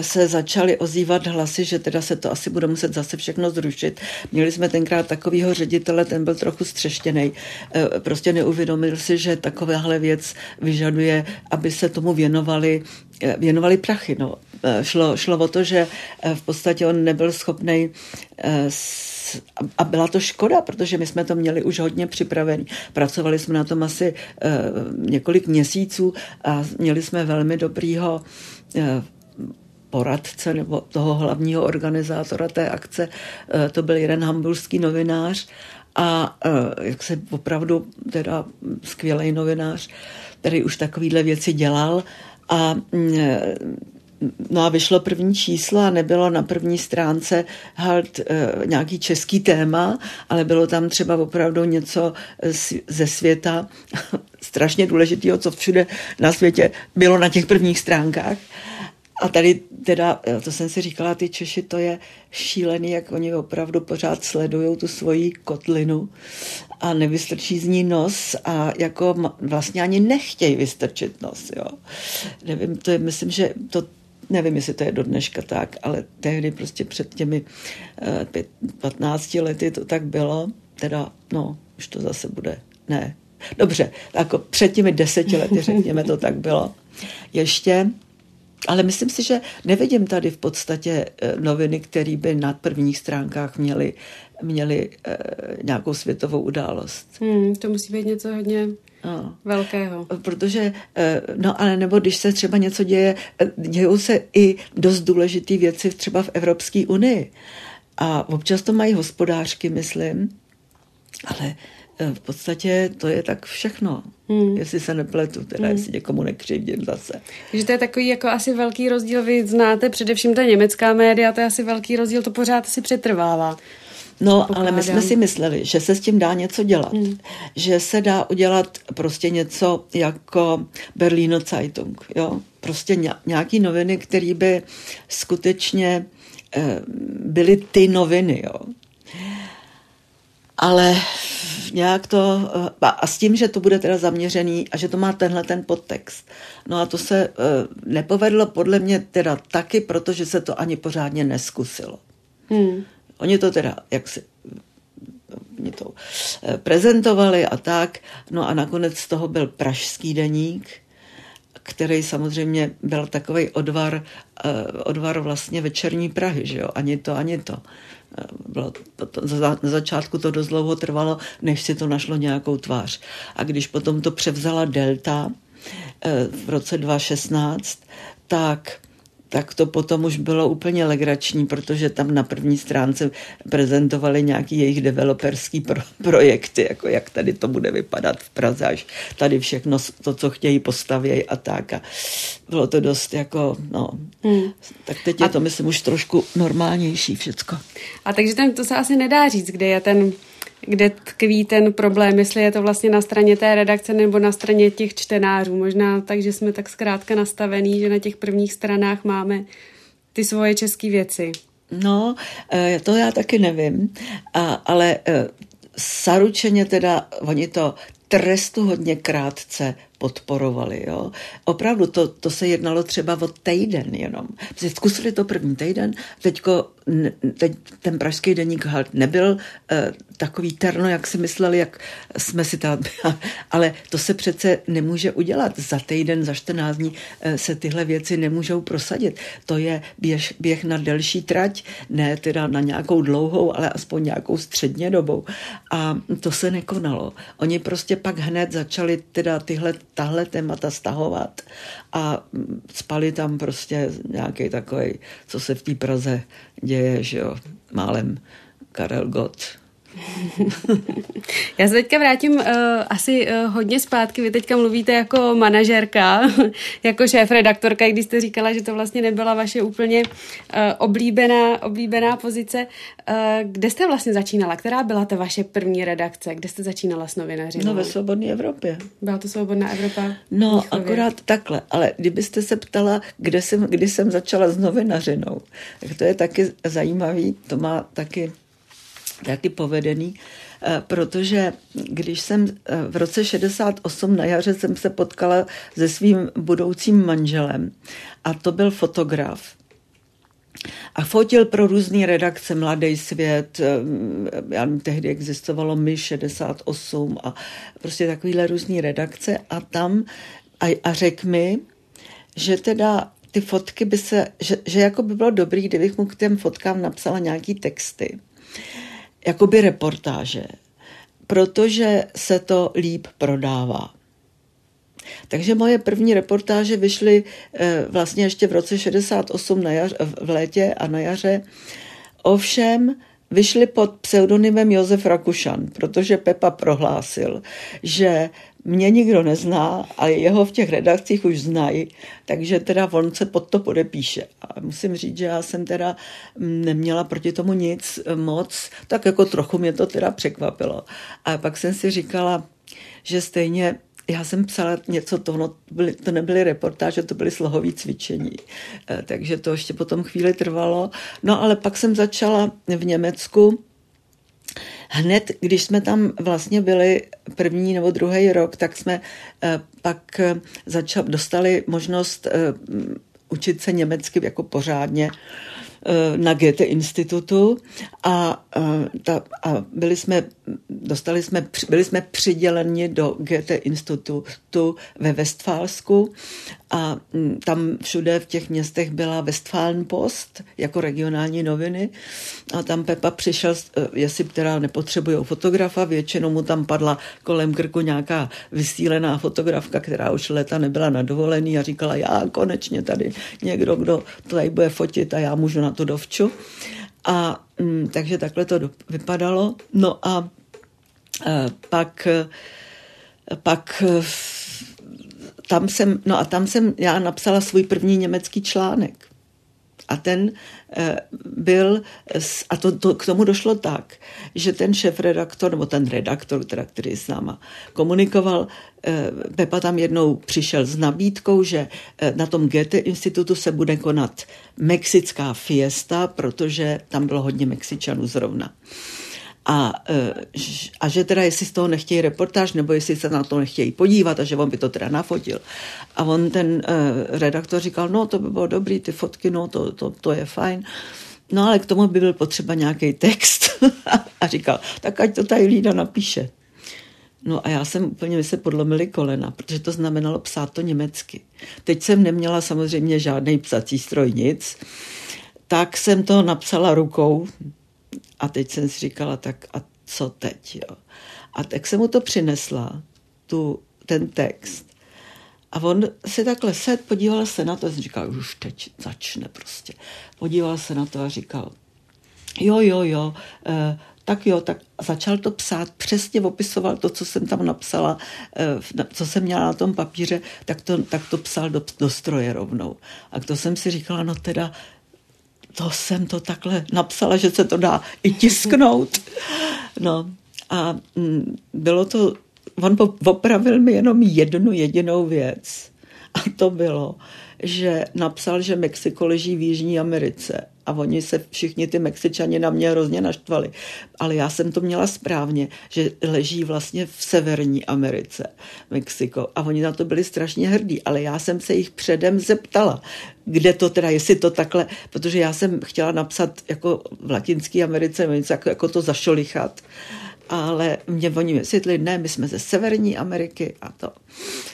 Speaker 2: se začaly ozývat hlasy, že teda se to asi bude muset zase všechno zrušit. Měli jsme tenkrát takového ředitele, ten byl trochu střeštěný. E, prostě neuvědomil si, že takováhle věc vyžaduje, aby se tomu věnovali, e, věnovali prachy. No. E, šlo, šlo o to, že v podstatě on nebyl schopný a byla to škoda, protože my jsme to měli už hodně připravený. Pracovali jsme na tom asi několik měsíců a měli jsme velmi dobrýho poradce nebo toho hlavního organizátora té akce, eh, to byl jeden hamburský novinář a eh, jak se opravdu teda skvělý novinář, který už takovýhle věci dělal a mm, eh, No a vyšlo první číslo a nebylo na první stránce halt nějaký český téma, ale bylo tam třeba opravdu něco ze světa strašně důležitého, co všude na světě bylo na těch prvních stránkách. A tady teda, eh, to jsem si říkala, ty Češi, to je šílený, jak oni opravdu pořád sledují tu svoji kotlinu a nevystrčí z ní nos a jako vlastně ani nechtějí vystrčit nos, jo. Nevím, to je, myslím, že to nevím, jestli to je do dneška tak, ale tehdy prostě před těmi 15 eh, lety to tak bylo, teda, no, už to zase bude, ne, dobře, jako před těmi deseti lety, řekněme, to tak bylo. Ještě ale myslím si, že nevidím tady v podstatě eh, noviny, které by na prvních stránkách měly, měly e, nějakou světovou událost.
Speaker 1: Hmm, to musí být něco hodně
Speaker 2: No.
Speaker 1: Velkého.
Speaker 2: Protože, eh, no ale nebo když se třeba něco děje, eh, dějou se i dost důležité věci třeba v Evropské unii. A občas to mají hospodářky, myslím, ale v podstatě to je tak všechno, hmm. jestli se nepletu, teda hmm. jestli někomu nekřivdím zase.
Speaker 1: Takže to je takový jako asi velký rozdíl, vy znáte především ta německá média, to je asi velký rozdíl, to pořád si přetrvává.
Speaker 2: No, ale my jsme si mysleli, že se s tím dá něco dělat. Hmm. Že se dá udělat prostě něco jako Berlino Zeitung. Jo? Prostě nějaký noviny, které by skutečně eh, byly ty noviny. Jo? Ale nějak to, eh, a s tím, že to bude teda zaměřený a že to má tenhle ten podtext. No a to se eh, nepovedlo podle mě teda taky, protože se to ani pořádně neskusilo. Hmm. Oni to teda, jak si oni to eh, prezentovali a tak, no a nakonec z toho byl pražský deník, který samozřejmě byl takový odvar, odvar vlastně večerní Prahy, že jo, ani to, ani to. Bylo to, to, na začátku to dost dlouho trvalo, než si to našlo nějakou tvář. A když potom to převzala Delta eh, v roce 2016, tak tak to potom už bylo úplně legrační, protože tam na první stránce prezentovali nějaký jejich developerský pro, projekty, jako jak tady to bude vypadat v Praze, až tady všechno to, co chtějí postavět a tak. A bylo to dost jako, no, hmm. tak teď je a... to, myslím, už trošku normálnější všecko.
Speaker 1: A takže tam to se asi nedá říct, kde je ten kde tkví ten problém, jestli je to vlastně na straně té redakce nebo na straně těch čtenářů. Možná tak, že jsme tak zkrátka nastavení, že na těch prvních stranách máme ty svoje české věci.
Speaker 2: No, eh, to já taky nevím, ale eh, saručeně teda oni to trestu hodně krátce podporovali. Jo. Opravdu to, to se jednalo třeba o týden jenom. Zkusili to první týden, teďko, teď ten pražský deník halt nebyl eh, takový terno, jak si mysleli, jak jsme si tam, ale to se přece nemůže udělat. Za týden, za 14 dní eh, se tyhle věci nemůžou prosadit. To je běž, běh na delší trať, ne teda na nějakou dlouhou, ale aspoň nějakou středně dobou. A to se nekonalo. Oni prostě pak hned začali teda tyhle tahle témata stahovat a spali tam prostě nějaký takový, co se v té Praze děje, že jo, málem Karel Gott
Speaker 1: Já se teďka vrátím uh, asi uh, hodně zpátky. Vy teďka mluvíte jako manažerka, jako šéf-redaktorka, když jste říkala, že to vlastně nebyla vaše úplně uh, oblíbená, oblíbená pozice. Uh, kde jste vlastně začínala? Která byla ta vaše první redakce? Kde jste začínala s novinařinou?
Speaker 2: No ve Svobodné Evropě.
Speaker 1: Byla to Svobodná Evropa?
Speaker 2: No, Míchově. akorát takhle. Ale kdybyste se ptala, kde jsem, kdy jsem začala s novinařinou, tak to je taky zajímavý. To má taky taky povedený, eh, protože když jsem eh, v roce 68 na jaře jsem se potkala se svým budoucím manželem a to byl fotograf. A fotil pro různé redakce Mladý svět, eh, já nevím, tehdy existovalo My 68 a prostě takovýhle různé redakce a tam a, a řekl mi, že teda ty fotky by se, že, že jako by bylo dobrý, kdybych mu k těm fotkám napsala nějaký texty jakoby reportáže, protože se to líp prodává. Takže moje první reportáže vyšly eh, vlastně ještě v roce 68 na jaře, v létě a na jaře. Ovšem vyšly pod pseudonymem Josef Rakušan, protože Pepa prohlásil, že mě nikdo nezná, ale jeho v těch redakcích už znají, takže teda on se pod to podepíše. A musím říct, že já jsem teda neměla proti tomu nic moc, tak jako trochu mě to teda překvapilo. A pak jsem si říkala, že stejně já jsem psala něco, to, no, byly, to nebyly reportáže, to byly slohové cvičení. E, takže to ještě potom chvíli trvalo. No ale pak jsem začala v Německu hned, když jsme tam vlastně byli první nebo druhý rok, tak jsme eh, pak eh, začali, dostali možnost eh, učit se německy jako pořádně na Goethe institutu a, ta, a byli jsme dostali jsme, byli jsme přiděleni do GT institutu ve Westfálsku a mm, tam všude v těch městech byla Westfalen Post jako regionální noviny a tam Pepa přišel, eh, jestli teda nepotřebují fotografa, většinou mu tam padla kolem krku nějaká vysílená fotografka, která už leta nebyla na dovolený a říkala, já konečně tady někdo, kdo tady bude fotit a já můžu na to dovču. A mm, takže takhle to vypadalo. No a e, pak, e, pak tam jsem, no a tam jsem já napsala svůj první německý článek. A ten byl, a to, to, k tomu došlo tak, že ten šéf-redaktor, nebo ten redaktor, teda, který s náma komunikoval, Pepa tam jednou přišel s nabídkou, že na tom Goethe institutu se bude konat mexická fiesta, protože tam bylo hodně Mexičanů zrovna. A, e, a že teda jestli z toho nechtějí reportáž, nebo jestli se na to nechtějí podívat a že on by to teda nafotil. A on ten uh, redaktor říkal, no to by bylo dobrý, ty fotky, no to, to, to je fajn. No ale k tomu by byl potřeba nějaký text. a říkal, tak ať to tady Lída napíše. No a já jsem úplně, mi se podlomily kolena, protože to znamenalo psát to německy. Teď jsem neměla samozřejmě žádný psací stroj, nic, tak jsem to napsala rukou a teď jsem si říkala, tak a co teď, jo. A tak jsem mu to přinesla, tu, ten text. A on si takhle sed, podíval se na to a říkal, už teď začne prostě. Podíval se na to a říkal, jo, jo, jo, eh, tak jo, tak začal to psát, přesně opisoval to, co jsem tam napsala, eh, co jsem měla na tom papíře, tak to, tak to psal do, do stroje rovnou. A to jsem si říkala, no teda, to jsem to takhle napsala, že se to dá i tisknout. No a mm, bylo to, on opravil mi jenom jednu jedinou věc. A to bylo, že napsal, že Mexiko leží v Jižní Americe a oni se všichni ty Mexičani na mě hrozně naštvali. Ale já jsem to měla správně, že leží vlastně v Severní Americe, Mexiko. A oni na to byli strašně hrdí, ale já jsem se jich předem zeptala, kde to teda, jestli to takhle, protože já jsem chtěla napsat jako v Latinské Americe, jako, jako to zašolichat ale mě oni vysvětlili, ne, my jsme ze Severní Ameriky a to.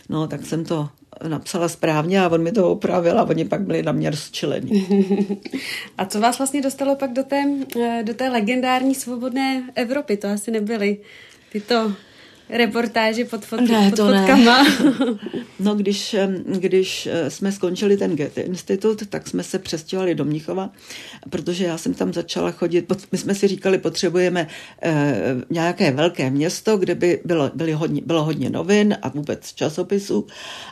Speaker 2: No, tak jsem to napsala správně a on mi to opravil a oni pak byli na mě rozčilení.
Speaker 1: a co vás vlastně dostalo pak do té, eh, do té legendární svobodné Evropy? To asi nebyly tyto reportáže pod, fot, ne, pod to fotkama. Ne.
Speaker 2: No, když, když eh, jsme skončili ten Goethe institut, tak jsme se přestěhovali do Mnichova, protože já jsem tam začala chodit, my jsme si říkali, potřebujeme eh, nějaké velké město, kde by bylo, byly hodně, bylo hodně novin a vůbec časopisů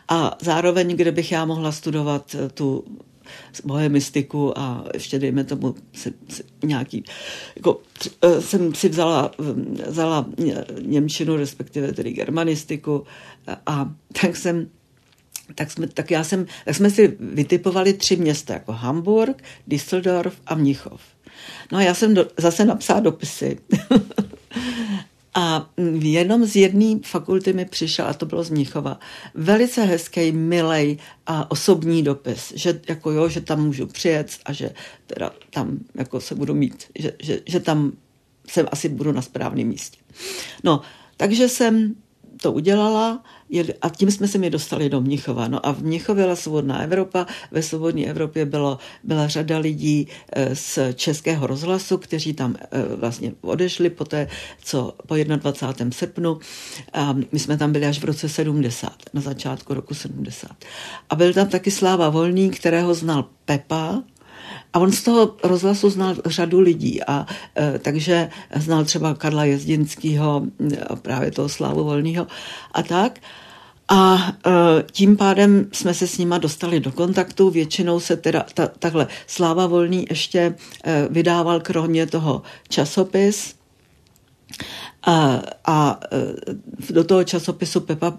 Speaker 2: a zároveň, kde bych já mohla studovat eh, tu bohemistiku a ještě dejme tomu si, si nějaký, jako, eh, jsem si vzala, vzala Němčinu, respektive tedy germanistiku a tak jsem tak, jsme, tak já jsem, tak jsme si vytipovali tři města, jako Hamburg, Düsseldorf a Mnichov. No a já jsem do, zase napsala dopisy A jenom z jedné fakulty mi přišel, a to bylo z Mnichova, velice hezký, milej a osobní dopis, že, jako jo, že tam můžu přijet a že teda tam jako se budu mít, že, že, že tam jsem asi budu na správném místě. No, takže jsem to udělala a tím jsme se mi dostali do Mnichova. No a v Mnichově byla svobodná Evropa, ve svobodné Evropě bylo, byla řada lidí eh, z Českého rozhlasu, kteří tam eh, vlastně odešli po té, co po 21. srpnu. A my jsme tam byli až v roce 70, na začátku roku 70. A byl tam taky Sláva Volný, kterého znal Pepa, a on z toho rozhlasu znal řadu lidí, a e, takže znal třeba Karla Jezdinského, e, právě toho Slávu Volného a tak. A e, tím pádem jsme se s nima dostali do kontaktu. Většinou se teda ta, takhle Sláva Volný ještě vydával kromě toho časopis. A, a do toho časopisu Pepa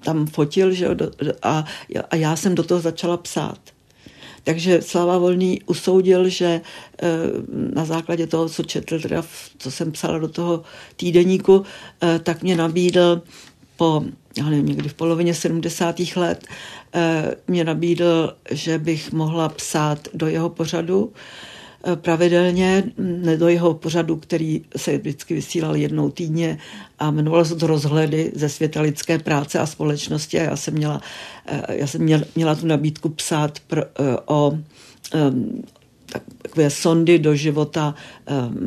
Speaker 2: tam fotil, že, a, a já jsem do toho začala psát. Takže Slava Volný usoudil, že eh, na základě toho, co četl, teda co jsem psala do toho týdeníku, eh, tak mě nabídl po, já nevím, někdy v polovině 70. let, eh, mě nabídl, že bych mohla psát do jeho pořadu pravidelně do jeho pořadu, který se vždycky vysílal jednou týdně a jmenovalo se to Rozhledy ze světa lidské práce a společnosti a já jsem měla, já jsem měla, měla tu nabídku psát pro, o takové sondy do života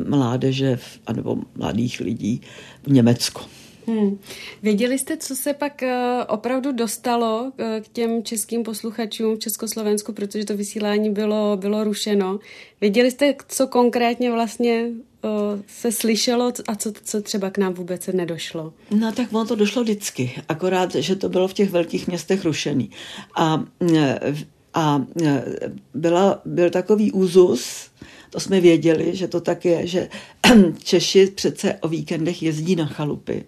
Speaker 2: mládeže anebo mladých lidí v Německu. Hmm.
Speaker 1: Věděli jste, co se pak uh, opravdu dostalo uh, k těm českým posluchačům v Československu, protože to vysílání bylo, bylo rušeno. Věděli jste, co konkrétně vlastně uh, se slyšelo a co, co třeba k nám vůbec se nedošlo?
Speaker 2: No tak ono to došlo vždycky, akorát, že to bylo v těch velkých městech rušený. A, a byla, byl takový úzus, to jsme věděli, že to tak je, že Češi přece o víkendech jezdí na chalupy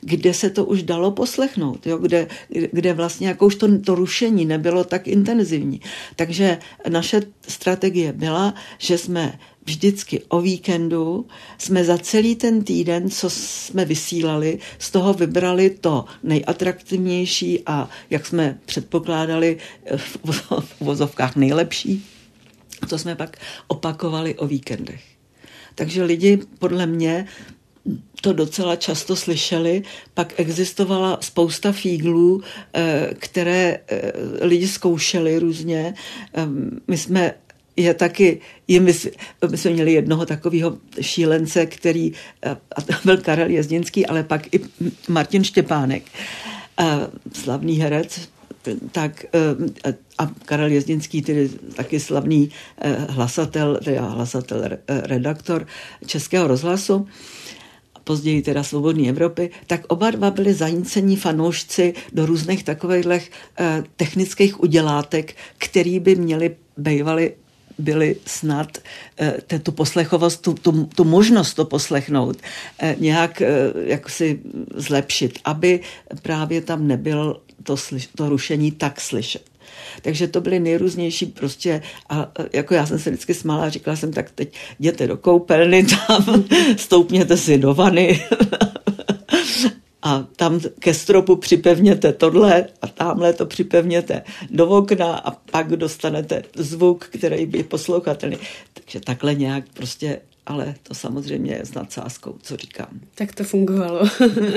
Speaker 2: kde se to už dalo poslechnout, jo, kde, kde vlastně jako už to, to rušení nebylo tak intenzivní. Takže naše strategie byla, že jsme vždycky o víkendu jsme za celý ten týden, co jsme vysílali, z toho vybrali to nejatraktivnější a jak jsme předpokládali v vozovkách nejlepší. To jsme pak opakovali o víkendech. Takže lidi podle mě to docela často slyšeli. Pak existovala spousta fíglů, eh, které eh, lidi zkoušeli různě. Ehm, my jsme je taky, je my, my jsme měli jednoho takového šílence, který, eh, a to byl Karel Jezdinský, ale pak i Martin Štěpánek, slavný herec, tak a Karel Jezdinský, tedy taky slavný hlasatel, teda hlasatel, redaktor Českého rozhlasu, později teda Svobodné Evropy, tak oba dva byli zajícení fanoušci do různých takových eh, technických udělátek, který by měli bývali byli snad eh, tu poslechovost, tu, tu, tu možnost to poslechnout eh, nějak jak si zlepšit, aby právě tam nebyl to, to rušení tak slyšet. Takže to byly nejrůznější prostě a jako já jsem se vždycky smála a říkala jsem, tak teď jděte do koupelny tam, stoupněte si do vany a tam ke stropu připevněte tohle a tamhle to připevněte do okna a pak dostanete zvuk, který by poslouchatelný. Takže takhle nějak prostě ale to samozřejmě je s nadsázkou, co říkám.
Speaker 1: Tak to fungovalo.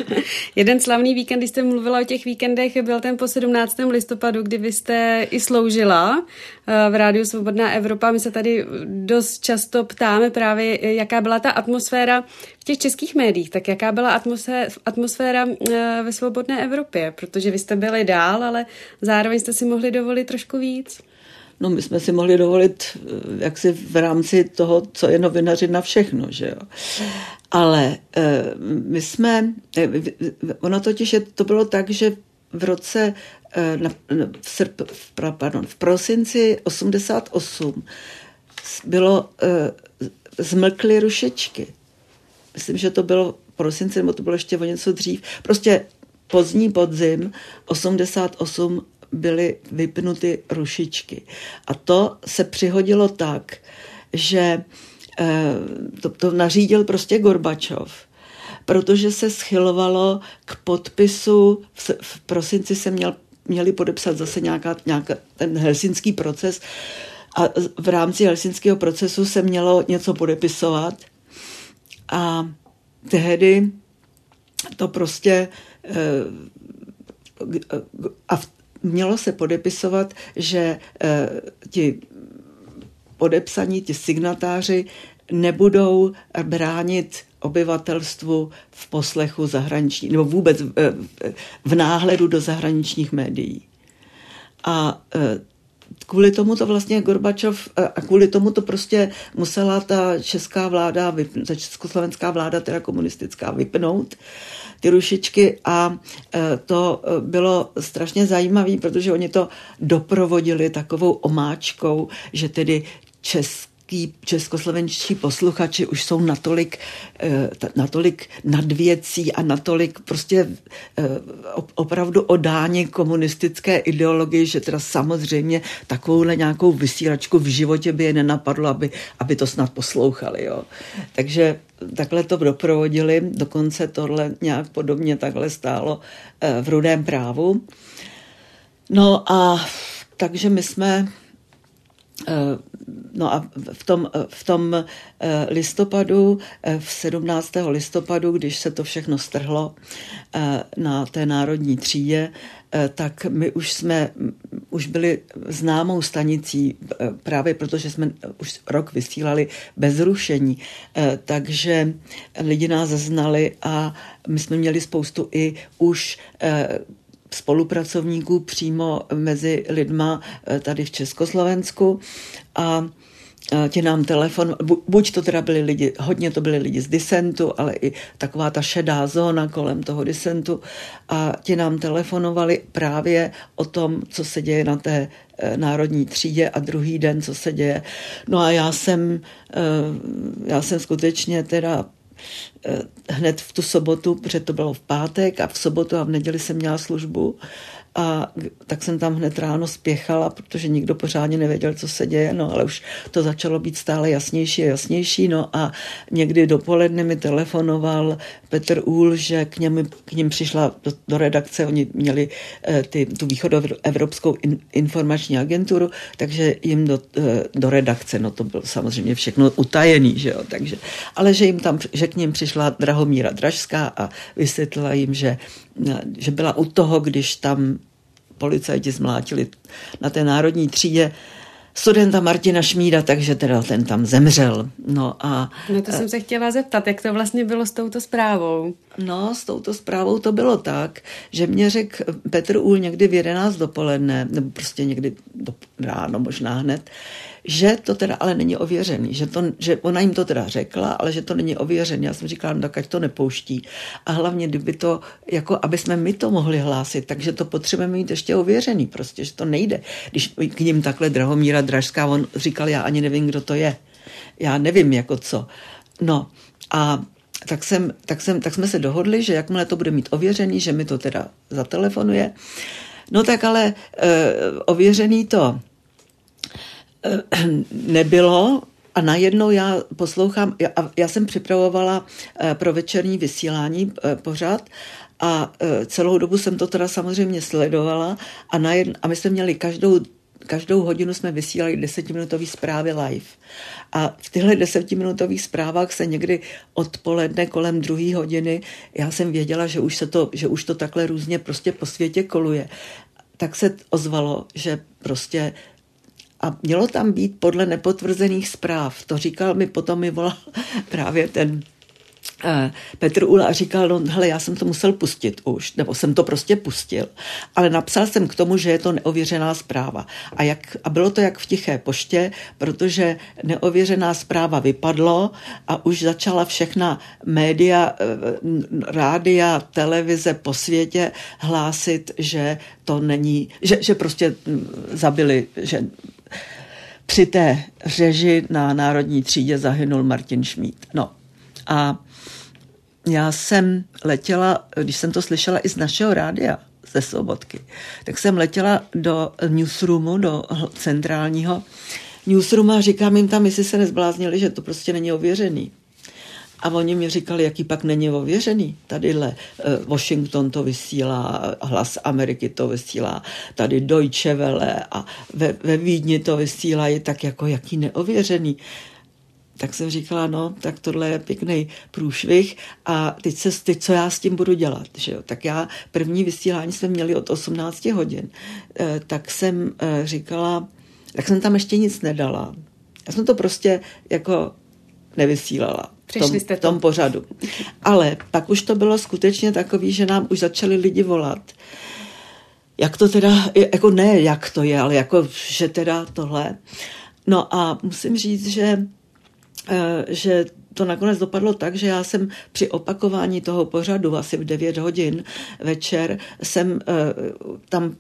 Speaker 1: Jeden slavný víkend, když jste mluvila o těch víkendech, byl ten po 17. listopadu, kdy vy jste i sloužila eh, v Rádiu Svobodná Evropa. My se tady dost často ptáme právě, jaká byla ta atmosféra v těch českých médiích, tak jaká byla atmosféra, atmosféra eh, ve Svobodné Evropě, protože vy jste byli dál, ale zároveň jste si mohli dovolit trošku víc.
Speaker 2: No my jsme si mohli dovolit eh, jaksi v rámci toho, co je novinařina všechno, že jo. Ale eh, my jsme, eh, ono totiž je, to bylo tak, že v roce, v, srp, pardon, v prosinci 88 bylo, zmlkly rušečky. Myslím, že to bylo v prosinci, nebo to bylo ještě o něco dřív. Prostě pozdní podzim 88 byly vypnuty rušičky. A to se přihodilo tak, že eh, to, to nařídil prostě Gorbačov, protože se schylovalo k podpisu, v, v prosinci se měl, měli podepsat zase nějaká, nějaká ten helsinský proces a v rámci helsinského procesu se mělo něco podepisovat a tehdy to prostě eh, a v, mělo se podepisovat, že eh, ti podepsaní, ti signatáři nebudou bránit obyvatelstvu v poslechu zahraniční, nebo vůbec v, eh, náhledu do zahraničních médií. A eh, kvůli tomu to vlastně Gorbačov a kvůli tomu to prostě musela ta česká vláda, ta československá vláda, teda komunistická, vypnout ty rušičky a e, to e, bylo strašně zajímavé, protože oni to doprovodili takovou omáčkou, že tedy český českoslovenští posluchači už jsou natolik, e, natolik nadvěcí a natolik prostě opravdu odáni komunistické ideologii, že teda samozřejmě takovouhle nějakou vysílačku v životě by je nenapadlo, aby, aby to snad poslouchali. Jo. Takže takhle to doprovodili, dokonce tohle nějak podobně takhle stálo eh, v rudém právu. No a takže my jsme No a v tom, v tom listopadu, v 17. listopadu, když se to všechno strhlo na té národní třídě, tak my už jsme už byli známou stanicí, právě protože jsme už rok vysílali bez rušení, takže lidi nás znali a my jsme měli spoustu i už spolupracovníků přímo mezi lidma eh, tady v Československu a eh, ti nám telefon, buď to teda byli lidi, hodně to byli lidi z disentu, ale i taková ta šedá zóna kolem toho disentu a ti nám telefonovali právě o tom, co se děje na té eh, národní třídě a druhý den, co se děje. No a já jsem, já jsem skutečně teda hned v tu sobotu, protože to bylo v pátek a v sobotu a v neděli jsem měla službu a tak jsem tam hned ráno spěchala, protože nikdo pořádně nevěděl, co se děje, no ale už to začalo být stále jasnější a jasnější, no a někdy dopoledne mi telefonoval Petr Úl, že k, něm, k ním přišla do, do redakce, oni měli eh, ty, tu východoevropskou in, informační agenturu, takže jim do, eh, do redakce, no to bylo samozřejmě všechno utajený, že jo, takže, ale že jim tam, že k ním přišla Drahomíra Dražská a vysvětlila jim, že že byla u toho, když tam policajti zmlátili na té národní třídě studenta Martina Šmída, takže teda ten tam zemřel. No a...
Speaker 1: No to jsem se chtěla zeptat, jak to vlastně bylo s touto zprávou?
Speaker 2: No, s touto zprávou to bylo tak, že mě řekl Petr Úl někdy v 11 dopoledne, nebo prostě někdy do ráno možná hned, že to teda ale není ověřený, že, to, že ona jim to teda řekla, ale že to není ověřený. Já jsem říkala, no tak ať to nepouští. A hlavně, kdyby to, jako aby jsme my to mohli hlásit, takže to potřebujeme mít ještě ověřený, prostě, že to nejde. Když k ním takhle Drahomíra Dražská, on říkal, já ani nevím, kdo to je. Já nevím, jako co. No a tak, jsem, tak, jsem, tak jsme se dohodli, že jakmile to bude mít ověřený, že mi to teda zatelefonuje. No tak ale e, ověřený to nebylo a najednou já poslouchám, já, já jsem připravovala eh, pro večerní vysílání eh, pořád a eh, celou dobu jsem to teda samozřejmě sledovala a, najedn, a my jsme měli každou každou hodinu jsme vysílali desetiminutové zprávy live. A v těchto desetiminutových zprávách se někdy odpoledne kolem druhé hodiny, já jsem věděla, že už, se to, že už to takhle různě prostě po světě koluje. Tak se ozvalo, že prostě a mělo tam být podle nepotvrzených zpráv. To říkal mi, potom mi volal právě ten eh, Petr Ula a říkal, no hele, já jsem to musel pustit už, nebo jsem to prostě pustil, ale napsal jsem k tomu, že je to neověřená zpráva. A, jak, a bylo to jak v tiché poště, protože neověřená zpráva vypadlo a už začala všechna média, eh, rádia, televize po světě hlásit, že to není, že, že prostě hm, zabili, že při té řeži na Národní třídě zahynul Martin Šmíd. No a já jsem letěla, když jsem to slyšela i z našeho rádia, ze Sobotky, tak jsem letěla do newsroomu, do centrálního newsroomu a říkám jim tam, jestli se nezbláznili, že to prostě není ověřený. A oni mi říkali, jaký pak není ověřený. Tadyhle eh, Washington to vysílá, hlas Ameriky to vysílá, tady Deutsche Welle a ve, ve Vídni to vysílají tak jako jaký neověřený. Tak jsem říkala, no, tak tohle je pěkný průšvih a teď, se, teď co já s tím budu dělat, že jo? Tak já první vysílání jsme měli od 18 hodin, e, tak jsem e, říkala, tak jsem tam ještě nic nedala. Já jsem to prostě jako nevysílala v tom, v tom pořadu. Ale pak už to bylo skutečně takový, že nám už začali lidi volat. Jak to teda, jako ne jak to je, ale jako, že teda tohle. No a musím říct, že, eh, že to nakonec dopadlo tak, že já jsem při opakování toho pořadu asi v 9 hodin večer jsem eh, tam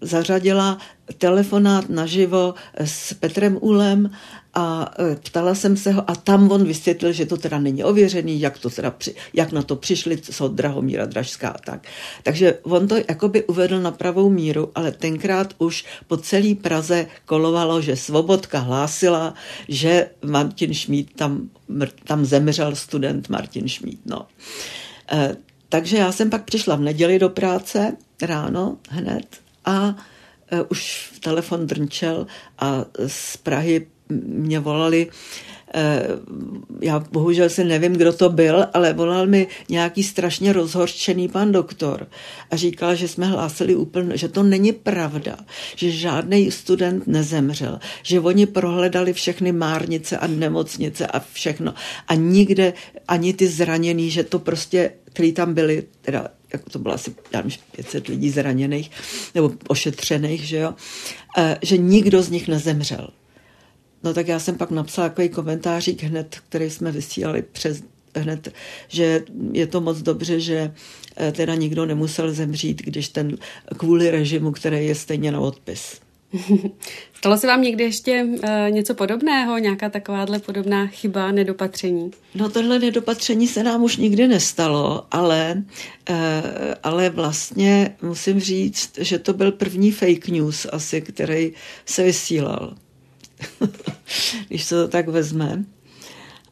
Speaker 2: zařadila telefonát naživo s Petrem Ulem a e, ptala jsem se ho a tam on vysvětlil, že to teda není ověřený, jak, to teda při, jak na to přišli, co Drahomíra Dražská a tak. Takže on to jakoby uvedl na pravou míru, ale tenkrát už po celé Praze kolovalo, že Svobodka hlásila, že Martin Šmíd tam, tam zemřel student Martin Šmíd. No. E, takže já jsem pak přišla v neděli do práce ráno hned a už telefon drnčel a z Prahy mě volali Eh, já bohužel se nevím, kdo to byl, ale volal mi nějaký strašně rozhorčený pan doktor a říkal, že jsme hlásili úplně, že to není pravda, že žádný student nezemřel, že oni prohledali všechny márnice a nemocnice a všechno a nikde ani ty zraněný, že to prostě, který tam byli, teda jako to bylo asi já nevím, 500 lidí zraněných nebo ošetřených, že jo, eh, že nikdo z nich nezemřel. No tak já jsem pak napsala takový komentářík hned, který jsme vysílali přes hned, že je to moc dobře, že eh, teda nikdo nemusel zemřít, když ten kvůli režimu, který je stejně na odpis.
Speaker 1: Stalo se vám někdy ještě uh, něco podobného, nějaká takováhle podobná chyba, nedopatření?
Speaker 2: No tohle nedopatření se nám už nikdy nestalo, ale, uh, ale vlastně musím říct, že to byl první fake news asi, který se vysílal. když se to tak vezme.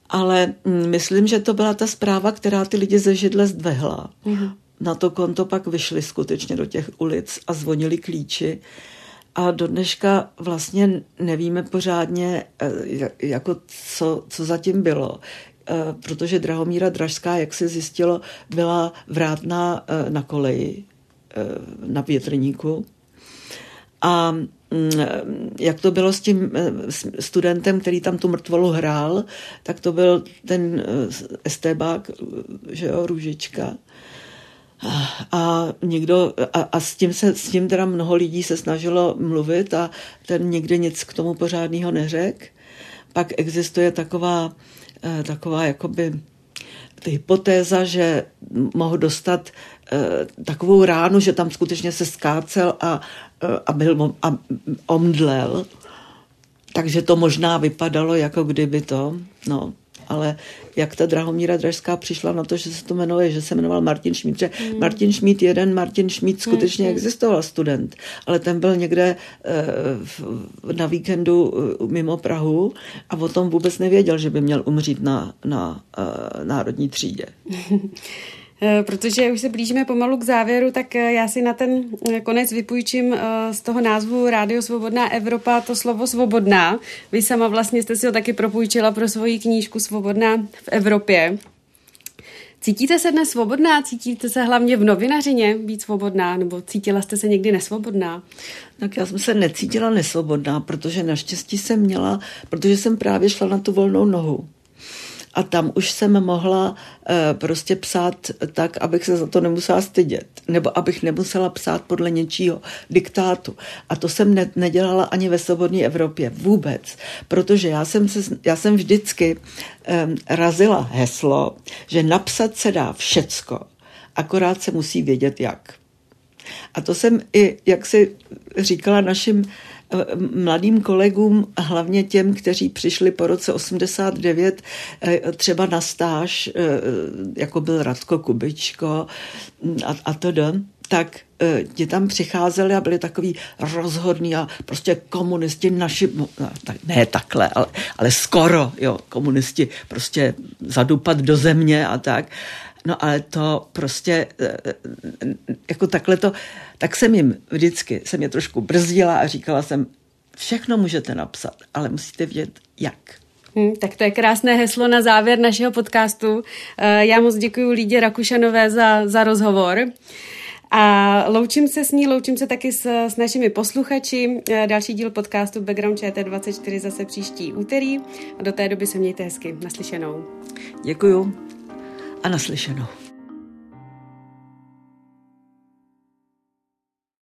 Speaker 2: Ale mm, myslím, že to byla ta zpráva, která ty lidi ze židle zdvehla. Mm-hmm. Na to konto pak vyšli skutečně do těch ulic a zvonili klíči. A do dneška vlastně nevíme pořádně, eh, jako co, co zatím bylo. Eh, protože Drahomíra Dražská, jak se zjistilo, byla vrátná eh, na koleji, na větrníku. A jak to bylo s tím eh, studentem, který tam tu mrtvolu hrál, tak to byl ten eh, estébák, že jo, Růžička. A někdo, a, a s, tím se, s tím teda mnoho lidí se snažilo mluvit a ten nikdy nic k tomu pořádného neřekl. Pak existuje taková, eh, taková jakoby hypotéza, že mohl dostat takovou ránu, že tam skutečně se skácel a a, byl, a omdlel, takže to možná vypadalo, jako kdyby to, no, ale jak ta Drahomíra Dražská přišla na to, že se to jmenuje, že se jmenoval Martin Šmít, že mm. Martin Šmít jeden, Martin Šmít skutečně mm. existoval student, ale ten byl někde uh, na víkendu uh, mimo Prahu a o tom vůbec nevěděl, že by měl umřít na, na uh, národní třídě.
Speaker 1: Eh, protože už se blížíme pomalu k závěru, tak eh, já si na ten eh, konec vypůjčím z toho názvu Rádio Svobodná Evropa to slovo svobodná. Vy sama vlastně jste si ho taky propůjčila pro svoji knížku Svobodná v Evropě. Cítíte se dnes svobodná? Cítíte se hlavně v novinařině být svobodná? Nebo cítila jste se někdy nesvobodná?
Speaker 2: Tak já jsem se necítila nesvobodná, protože naštěstí jsem měla, protože jsem právě šla na tu volnou nohu a tam už jsem mohla eh, prostě psát tak, abych se za to nemusela stydět, nebo abych nemusela psát podle něčího diktátu. A to jsem ne, nedělala ani ve svobodné Evropě vůbec, protože já jsem, se, já jsem vždycky um, razila heslo, že napsat se dá všecko, akorát se musí vědět jak. A to jsem i, jak si říkala našim mladým kolegům, hlavně těm, kteří přišli po roce 89 eh, třeba na stáž, eh, jako byl Radko Kubičko a, a to tak eh, ti tam přicházeli a byli takový rozhodní a prostě komunisti naši, no, ne takhle, ale, ale skoro, jo, komunisti prostě zadupat do země a tak. No ale to prostě, jako takhle to, tak jsem jim vždycky, jsem je trošku brzdila a říkala jsem, všechno můžete napsat, ale musíte vědět, jak.
Speaker 1: Hmm, tak to je krásné heslo na závěr našeho podcastu. Eh, já moc děkuji Lídě Rakušanové za, za rozhovor. A loučím se s ní, loučím se taky s, s našimi posluchači. Eh, další díl podcastu Background ČT24 zase příští úterý. A do té doby se mějte hezky. Naslyšenou.
Speaker 2: Děkuju a naslyšenou.